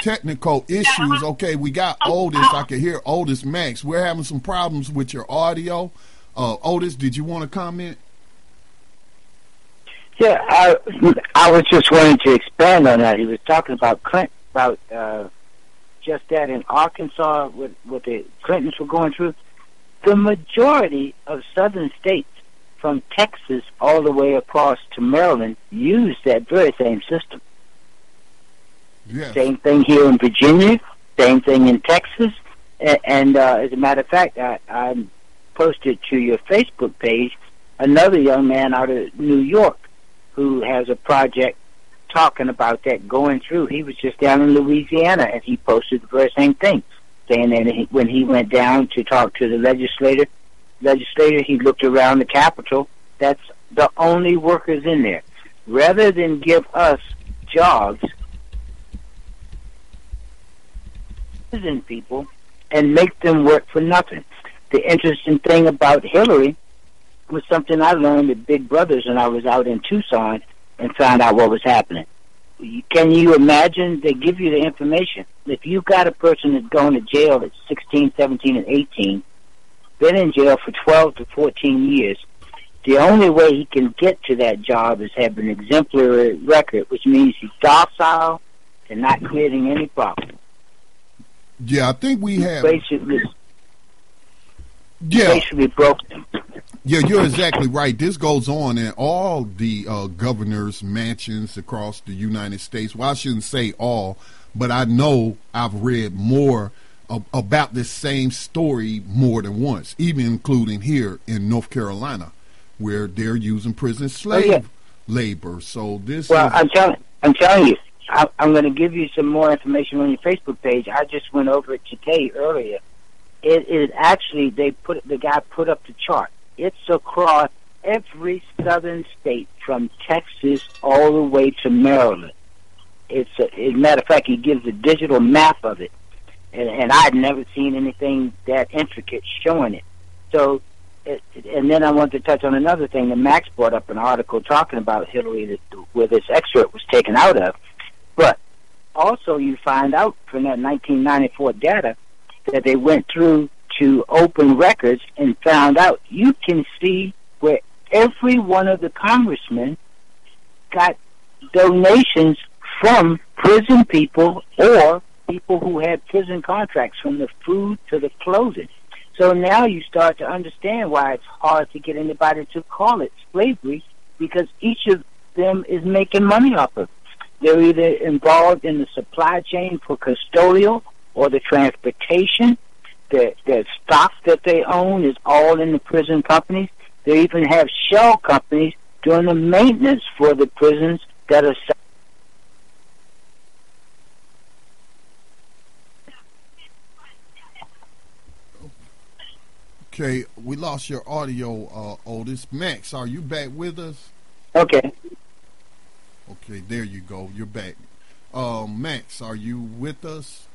technical issues. Okay, we got Otis. I can hear Otis Max. We're having some problems with your audio. Uh, Otis, did you want to comment? Yeah, I, I was just wanting to expand on that. He was talking about Clint, about uh, just that in Arkansas, what, what the Clintons were going through. The majority of southern states, from Texas all the way across to Maryland, use that very same system. Yes. Same thing here in Virginia, same thing in Texas. And, uh, as a matter of fact, I, I posted to your Facebook page another young man out of New York who has a project talking about that going through. He was just down in Louisiana and he posted the very same thing, saying that he, when he went down to talk to the legislator, legislator, he looked around the Capitol. That's the only workers in there. Rather than give us jobs, prison people and make them work for nothing. The interesting thing about Hillary was something I learned at Big Brothers when I was out in Tucson and found out what was happening. Can you imagine? They give you the information. If you got a person that's going to jail at 16, 17, and 18, been in jail for 12 to 14 years, the only way he can get to that job is have an exemplary record, which means he's docile and not creating any problem. Yeah, I think we have. Basically, Yeah, basically broke them. yeah, you're exactly right. This goes on in all the uh, governors' mansions across the United States. Well, I shouldn't say all, but I know I've read more about this same story more than once, even including here in North Carolina, where they're using prison slave yeah. labor. So this Well, is I'm telling, I'm telling you, I, I'm going to give you some more information on your Facebook page. I just went over it today earlier. It is actually they put the guy put up the chart. It's across every southern state from Texas all the way to Maryland. It's a, as a matter of fact, he gives a digital map of it, and, and I'd never seen anything that intricate showing it. So, it, and then I wanted to touch on another thing. that Max brought up an article talking about Hillary that, where this excerpt was taken out of. But also, you find out from that 1994 data that they went through to open records and found out you can see where every one of the congressmen got donations from prison people or people who had prison contracts from the food to the clothing. So now you start to understand why it's hard to get anybody to call it slavery because each of them is making money off of it. They're either involved in the supply chain for custodial or the transportation. The, the stock that they own is all in the prison companies. They even have shell companies doing the maintenance for the prisons that are okay. We lost your audio, uh, Otis. Max, are you back with us? okay. Okay, there you go. You're back. Um, Max, are you with us?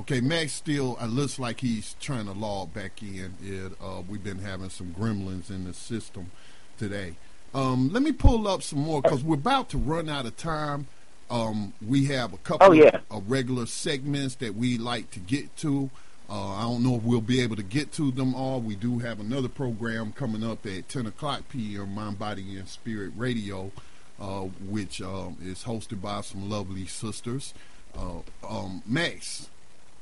Okay, Max still it looks like he's trying to log back in. It, uh, we've been having some gremlins in the system today. Um, let me pull up some more because we're about to run out of time. Um, we have a couple Oh, yeah. of regular segments that we like to get to. Uh, I don't know if we'll be able to get to them all. We do have another program coming up at 10 o'clock p.m. Mind, Body, and Spirit Radio, which um, is hosted by some lovely sisters. Uh, um, Max,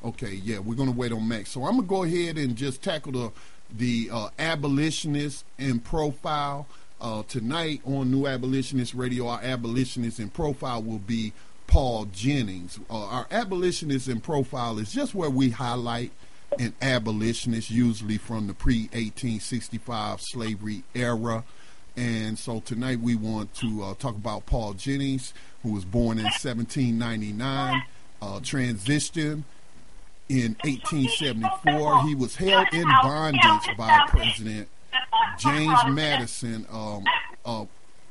okay, yeah, we're to wait on Max. So I'm to go ahead and just tackle the the uh, abolitionist in profile. Uh, tonight on New Abolitionist Radio, our abolitionist in profile will be Paul Jennings. Uh, our abolitionist in profile is just where we highlight an abolitionist, usually from the pre 1865 slavery era. And so tonight we want to uh, talk about Paul Jennings, who was born in 1799, uh, transitioned in 1874. He was held in bondage by President James Madison. Um, uh,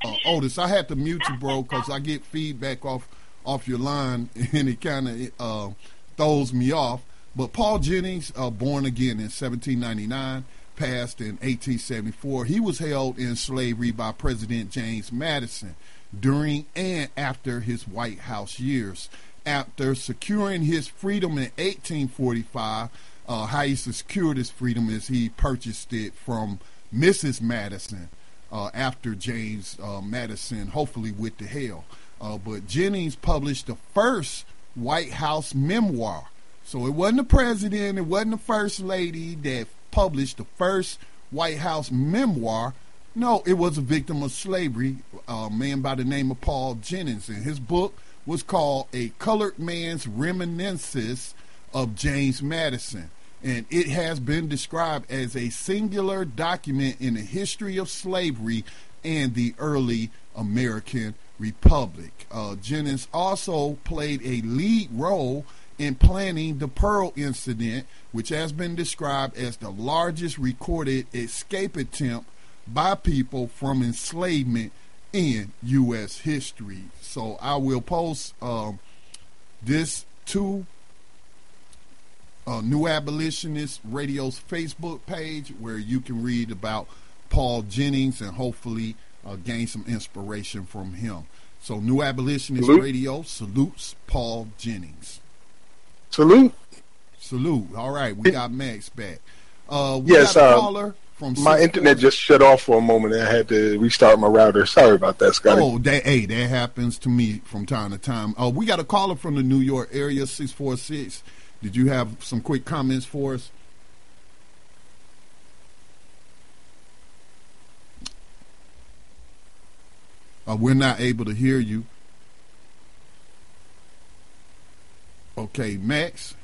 uh, Otis, I had to mute you, bro, because I get feedback off off your line, <laughs> and it kind of uh, throws me off. But Paul Jennings, uh, born again in 1799, passed in 1874. He was held in slavery by President James Madison. during and after his White House years. After securing his freedom in 1845, uh, how he secured his freedom is he purchased it from Mrs. Madison uh, after James uh, Madison, hopefully with the hell. Uh, but Jennings published the first White House memoir. So it wasn't the president, it wasn't the first lady that published the first White House memoir. No, it was a victim of slavery, a man by the name of Paul Jennings. And his book was called A Colored Man's Reminiscences of James Madison. And it has been described as a singular document in the history of slavery and the early American Republic. Uh, Jennings also played a lead role in planning the Pearl incident, which has been described as the largest recorded escape attempt by people from enslavement in U.S. history. So I will post um, this to uh, New Abolitionist Radio's Facebook page where you can read about Paul Jennings and hopefully uh, gain some inspiration from him. So New Abolitionist Salute. Radio salutes Paul Jennings. Salute. Salute. All right, we got Max back. Uh, we yes, got a uh, caller from my internet just shut off for a moment and I had to restart my router. Sorry about that, Scotty. Oh, that, hey, that happens to me from time to time. Uh, we got a caller from the New York area, 646. Did you have some quick comments for us? Uh, we're not able to hear you. Okay, Max.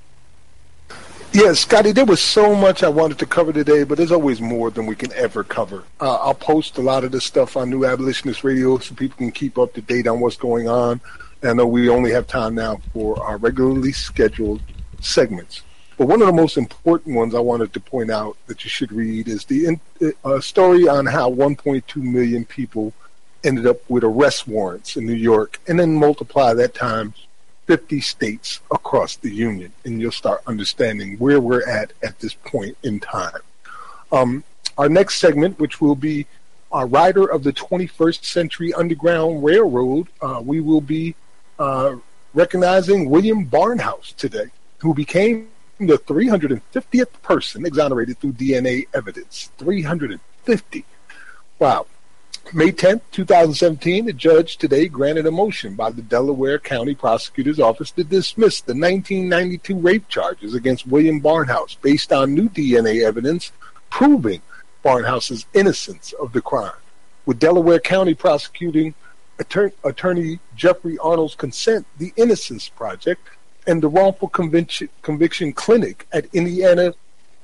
Yeah, Scotty, there was so much I wanted to cover today, but there's always more than we can ever cover. Uh, I'll post a lot of this stuff on New Abolitionist Radio so people can keep up to date on what's going on. And I know we only have time now for our regularly scheduled segments. But one of the most important ones I wanted to point out that you should read is the uh, story on how 1.2 million people ended up with arrest warrants in New York, and then multiply that times 50 states across the union, and you'll start understanding where we're at at this point in time. Um, our next segment, which will be our rider of the 21st Century Underground Railroad, uh, we will be uh, recognizing William Barnhouse today, who became the 350th person exonerated through DNA evidence. 350. Wow. May 10th, 2017, the judge today granted a motion by the Delaware County Prosecutor's Office to dismiss the 1992 rape charges against William Barnhouse based on new DNA evidence proving Barnhouse's innocence of the crime. With Delaware County prosecuting attorney, attorney Jeffrey Arnold's consent, the Innocence Project and the Wrongful Conviction, Conviction Clinic at Indiana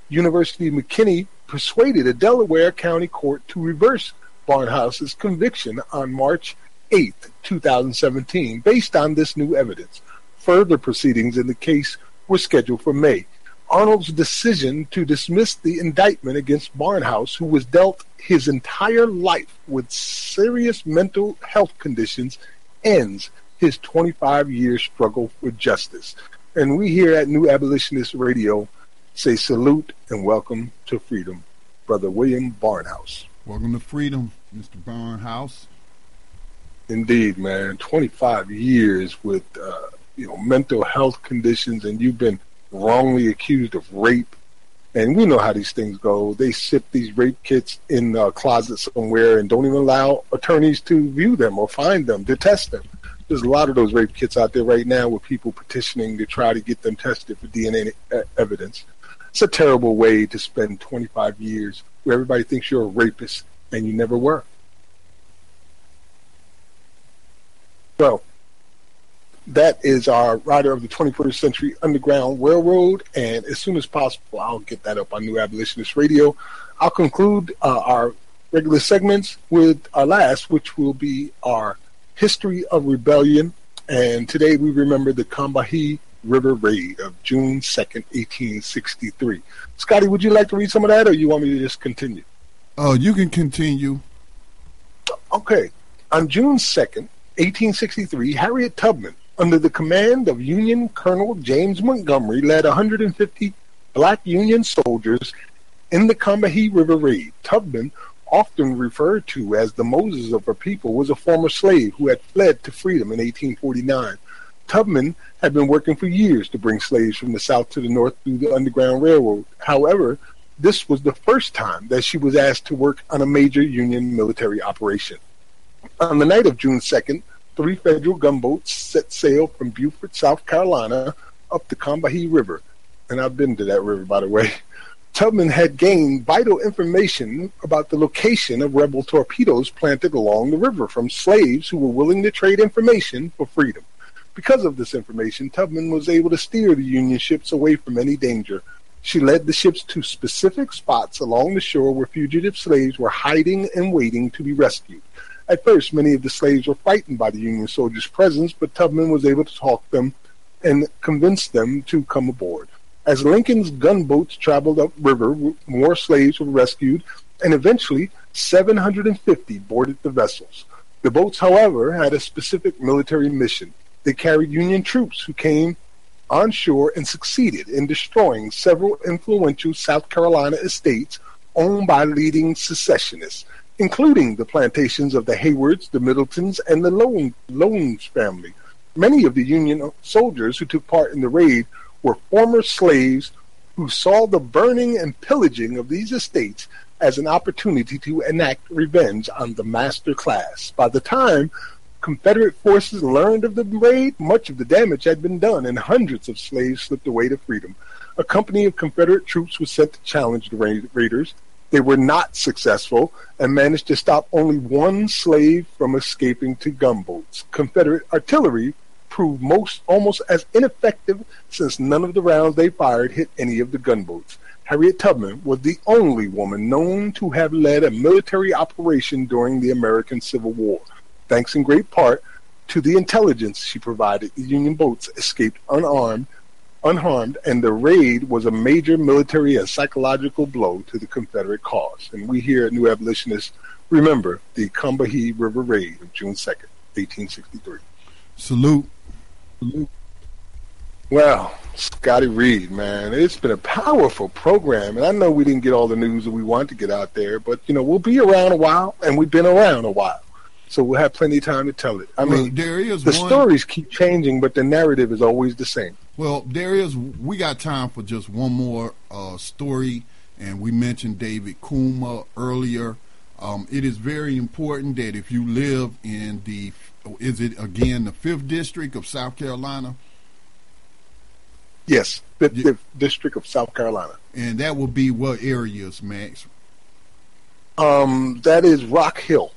University McKinney persuaded a Delaware County court to reverse Barnhouse's conviction on March 8, 2017, based on this new evidence. Further proceedings in the case were scheduled for May. Arnold's decision to dismiss the indictment against Barnhouse, who was dealt his entire life with serious mental health conditions, ends his 25 year struggle for justice. And we here at New Abolitionist Radio say salute and welcome to freedom, Brother William Barnhouse. Welcome to freedom, Mr. Barnhouse. Indeed, man. 25 years with uh, you know mental health conditions, and you've been wrongly accused of rape. And we know how these things go. They sit these rape kits in a closet somewhere and don't even allow attorneys to view them or find them, to test them. There's a lot of those rape kits out there right now with people petitioning to try to get them tested for DNA evidence. It's a terrible way to spend 25 years where everybody thinks you're a rapist and you never were. So, that is our rider of the 21st Century Underground Railroad, and as soon as possible, I'll get that up on New Abolitionist Radio. I'll conclude uh, our regular segments with our last, which will be our history of rebellion. And today we remember the Combahee River Raid of June 2nd, 1863. Scotty, would you like to read some of that, or you want me to just continue? Oh, you can continue. Okay. On June 2nd, 1863, Harriet Tubman, under the command of Union Colonel James Montgomery, led 150 black Union soldiers in the Combahee River Raid. Tubman often referred to as the Moses of her people, was a former slave who had fled to freedom in 1849. Tubman had been working for years to bring slaves from the South to the North through the Underground Railroad. However, this was the first time that she was asked to work on a major Union military operation. On the night of June 2nd, three federal gunboats set sail from Beaufort, South Carolina, up the Combahee River. And I've been to that river, by the way. Tubman had gained vital information about the location of rebel torpedoes planted along the river from slaves who were willing to trade information for freedom. Because of this information, Tubman was able to steer the Union ships away from any danger. She led the ships to specific spots along the shore where fugitive slaves were hiding and waiting to be rescued. At first, many of the slaves were frightened by the Union soldiers' presence, but Tubman was able to talk them and convince them to come aboard. As Lincoln's gunboats traveled upriver, more slaves were rescued, and eventually 750 boarded the vessels. The boats, however, had a specific military mission. They carried Union troops who came on shore and succeeded in destroying several influential South Carolina estates owned by leading secessionists, including the plantations of the Heywards, the Middletons, and the Lowndes family. Many of the Union soldiers who took part in the raid were former slaves who saw the burning and pillaging of these estates as an opportunity to enact revenge on the master class. By the time Confederate forces learned of the raid, much of the damage had been done, and hundreds of slaves slipped away to freedom. A company of Confederate troops was sent to challenge the raiders. They were not successful and managed to stop only one slave from escaping to gunboats. Confederate artillery proved most almost as ineffective since none of the rounds they fired hit any of the gunboats. Harriet Tubman was the only woman known to have led a military operation during the American Civil War. Thanks in great part to the intelligence she provided, the Union boats escaped unarmed, unharmed, and the raid was a major military and psychological blow to the Confederate cause. And we here at New Abolitionists remember the Combahee River Raid of June 2nd, 1863. Salute! Salute. Well, Scotty Reed, man, it's been a powerful program, and I know we didn't get all the news that we wanted to get out there, but you know we'll be around a while, and we've been around a while, so we'll have plenty of time to tell it. I well, mean, there is the one, stories keep changing, but the narrative is always the same. Well, there is. We got time for just one more uh, story, and we mentioned David Kulma earlier. Um, it is very important that if you live in the, is it again the fifth district of South Carolina? Yes, fifth, yeah. district of South Carolina. And that will be what areas, Max? Um, that is Rock Hill.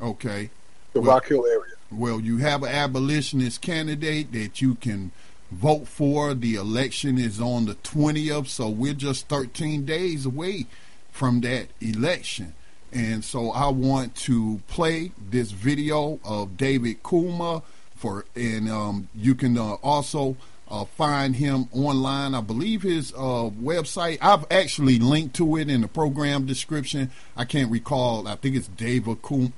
Okay. The well, Rock Hill area. Well, you have an abolitionist candidate that you can vote for. The election is on the 20th, so we're just 13 days away from that election. And so I want to play this video of David Kulma for, and um, you can uh, also uh, find him online. I believe his uh, website. I've actually linked to it in the program description. I can't recall. I think it's David Kulma,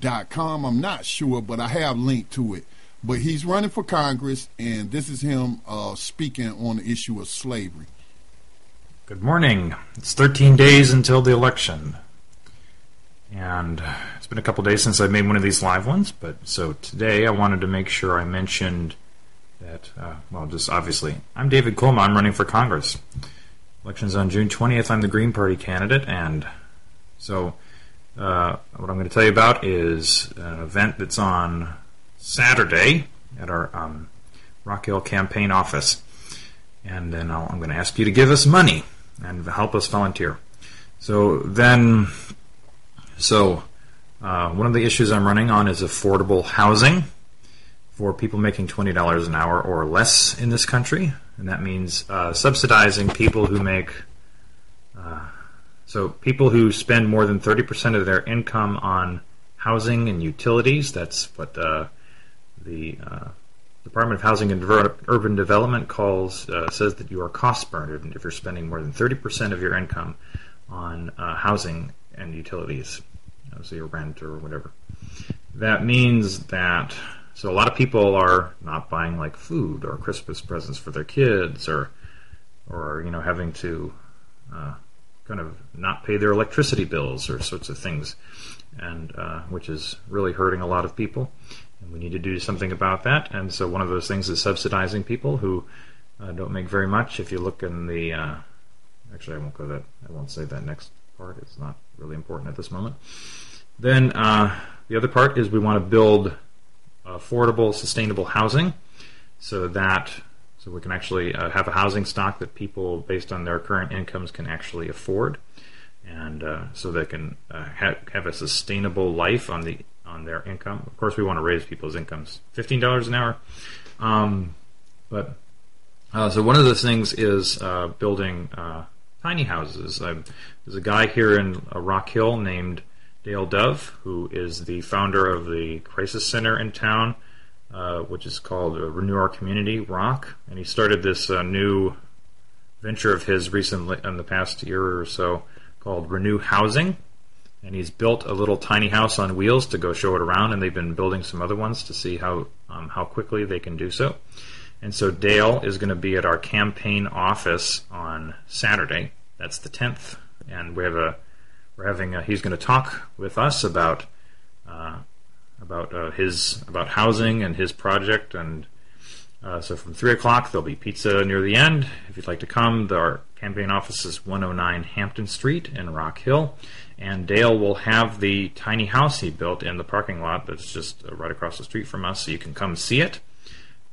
DavidKulma.com. I'm not sure, but I have linked to it. But he's running for Congress, and this is him uh, speaking on the issue of slavery. Good morning. It's 13 days until the election. And it's been a couple days since I made one of these live ones, but so today I wanted to make sure I mentioned that, uh, well, just obviously, I'm David Kulma. I'm running for Congress. Election's on June 20th. I'm the Green Party candidate, and so uh, what I'm going to tell you about is an event that's on Saturday at our um, Rock Hill campaign office. And then i am going to ask you to give us money and help us volunteer. So then, so uh, one of the issues I'm running on is affordable housing for people making $20 an hour or less in this country. And that means uh, subsidizing people who make, uh, so people who spend more than 30% of their income on housing and utilities. That's what uh, the Department of Housing and Urban Development calls uh, says that you are cost burned if you're spending more than 30% of your income on uh, housing and utilities, so your rent or whatever. That means that so a lot of people are not buying like food or Christmas presents for their kids or or you know having to uh, kind of not pay their electricity bills or sorts of things, and uh, which is really hurting a lot of people. And we need to do something about that. And so one of those things is subsidizing people who uh, don't make very much. If you look in the, uh, actually, I won't go that. I won't say that next part. It's not really important at this moment. Then uh, the other part is we want to build affordable, sustainable housing, so that so we can actually uh, have a housing stock that people, based on their current incomes, can actually afford, and uh, so they can uh, ha- have a sustainable life on the on their income. Of course, we want to raise people's incomes. Fifteen dollars an hour, um, but uh, so one of those things is uh, building uh, tiny houses. there's a guy here in Rock Hill named Dale Dove, who is the founder of the crisis center in town uh, which is called uh, Renew Our Community Rock, and he started this uh, new venture of his recently in the past year or so called Renew Housing. And he's built a little tiny house on wheels to go show it around, and they've been building some other ones to see how um, how quickly they can do so. And so Dale is going to be at our campaign office on Saturday. That's the 10th, and we have a we're having a, he's going to talk with us about uh, about uh, his about housing and his project. And uh, so from three o'clock there'll be pizza near the end. If you'd like to come, the, our campaign office is 109 Hampton Street in Rock Hill, and Dale will have the tiny house he built in the parking lot that's just uh, right across the street from us, so you can come see it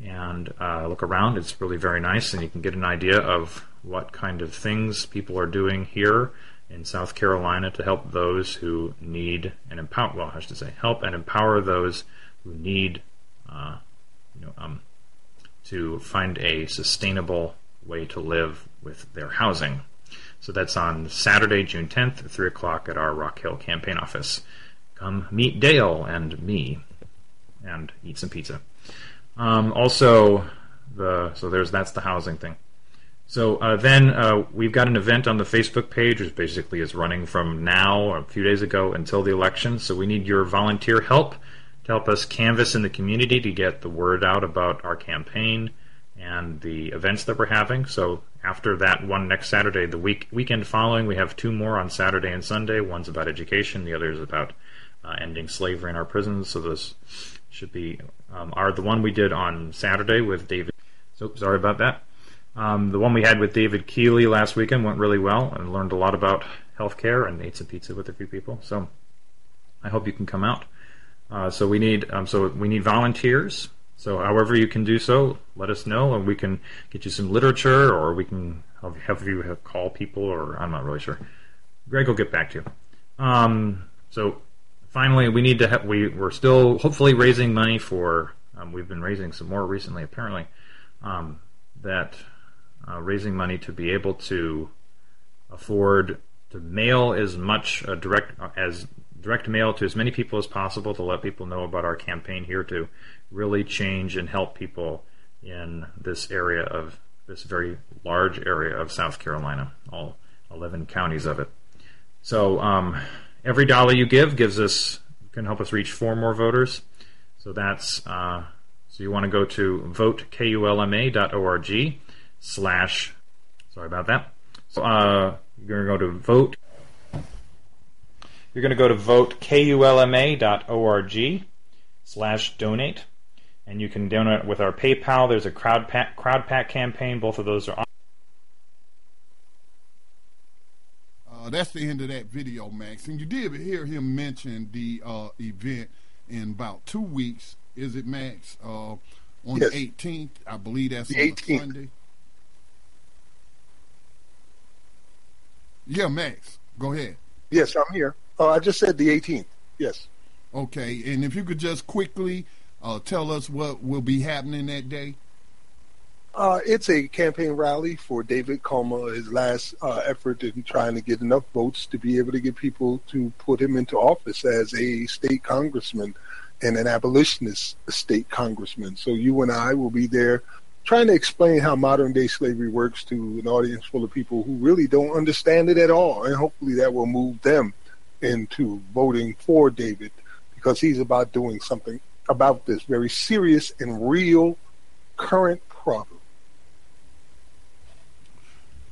and uh, look around. It's really very nice, and you can get an idea of what kind of things people are doing here in South Carolina to help those who need and empower. Well, I should say, help and empower those who need, uh, you know, um, to find a sustainable way to live with their housing. So that's on Saturday, June 10th, at 3 o'clock at our Rock Hill campaign office. Come meet Dale and me and eat some pizza. Um, also, the so there's that's the housing thing. So uh, then uh, we've got an event on the Facebook page, which basically is running from now, a few days ago, until the election. So we need your volunteer help to help us canvass in the community to get the word out about our campaign and the events that we're having. So after that one next Saturday, the week weekend following, we have two more on Saturday and Sunday. One's about education, the other is about uh, ending slavery in our prisons. So those should be um, are the one we did on Saturday with David. So sorry about that. Um, the one we had with David Keeley last weekend went really well and learned a lot about healthcare and ate some pizza with a few people. So I hope you can come out. Uh, so we need um, so we need volunteers. So however you can do so, let us know, and we can get you some literature, or we can have, you have call people, or I'm not really sure. Greg will get back to you. Um, so finally, we need to have, we we're still hopefully raising money for. Um, we've been raising some more recently, apparently. Um, that uh, raising money to be able to afford to mail as much uh, direct uh, as direct mail to as many people as possible to let people know about our campaign here to really change and help people in this area of this very large area of South Carolina, all 11 counties of it. So um, every dollar you give gives us can help us reach four more voters. So that's uh, so you want to go to votekulma.org slash, sorry about that. So, uh, you're going to go to vote. You're going to go to votekulma.org slash donate. And you can donate with our PayPal. There's a Crowdpac, crowd pack campaign. Both of those are on. Uh, that's the end of that video, Max. And you did hear him mention the uh, event in about two weeks. Is it, Max? Uh, on yes. the 18th. I believe that's the on 18th. Sunday. Yeah, Max, go ahead. Yes, I'm here. Uh, I just said the 18th. Yes. Okay, and if you could just quickly uh, tell us what will be happening that day. Uh, it's a campaign rally for David Kulma, his last uh, effort in trying to get enough votes to be able to get people to put him into office as a state congressman and an abolitionist state congressman. So you and I will be there trying to explain how modern day slavery works to an audience full of people who really don't understand it at all. And hopefully that will move them into voting for David because he's about doing something about this very serious and real current problem.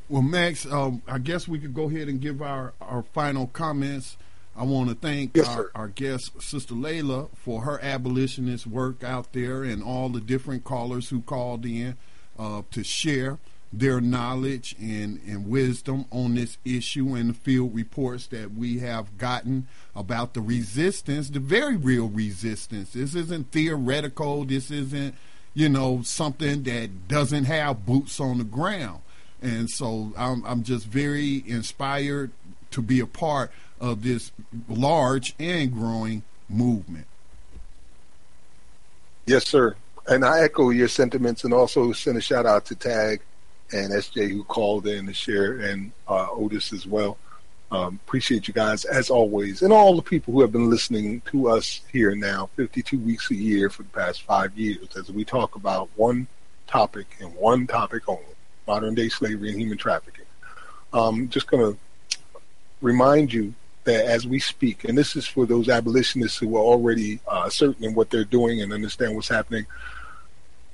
Well, Max, um, I guess we could go ahead and give our, our final comments. I want to thank yes, our, our, guest, Sister Layla, for her abolitionist work out there and all the different callers who called in uh, to share their knowledge and, and wisdom on this issue and the field reports that we have gotten about the resistance, the very real resistance. This isn't theoretical. This isn't, you know, something that doesn't have boots on the ground. And so I'm, I'm just very inspired to be a part of this large and growing movement. Yes, sir. And I echo your sentiments and also send a shout out to Tag and SJ who called in to share and uh, Otis as well. Um, appreciate you guys as always, and all the people who have been listening to us here now, 52 weeks a year for the past five years, as we talk about one topic and one topic only: modern day slavery and human trafficking. Um, just going to remind you that as we speak, and this is for those abolitionists who are already uh, certain in what they're doing and understand what's happening,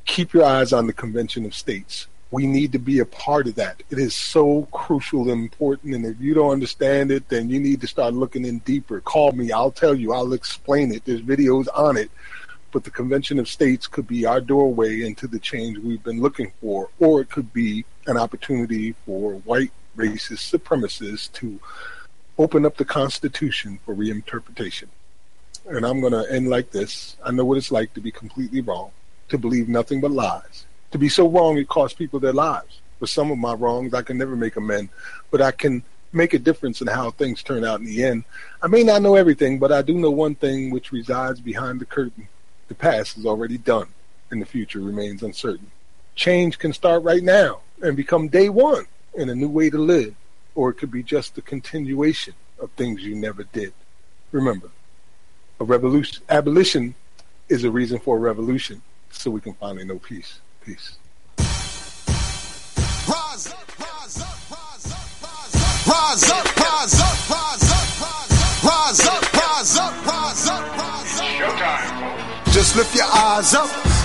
keep your eyes on the Convention of States we need to be a part of that. It is so crucial and important. And if you don't understand it, then you need to start looking in deeper. Call me. I'll tell you. I'll explain it. There's videos on it. But the Convention of States could be our doorway into the change we've been looking for, or it could be an opportunity for white racist supremacists to open up the Constitution for reinterpretation. And I'm going to end like this. I know what it's like to be completely wrong, to believe nothing but lies to be so wrong it costs people their lives. For some of my wrongs, I can never make amends, but I can make a difference in how things turn out in the end. I may not know everything, but I do know one thing which resides behind the curtain. The past is already done, and the future remains uncertain. Change can start right now and become day one in a new way to live, or it could be just a continuation of things you never did. Remember, a revolution, abolition is a reason for a revolution, so we can finally know peace. Peace. Rise up, rise up, rise up, rise up, rise up, rise up, rise up, rise up, rise up, rise up. Showtime. Just lift your eyes up.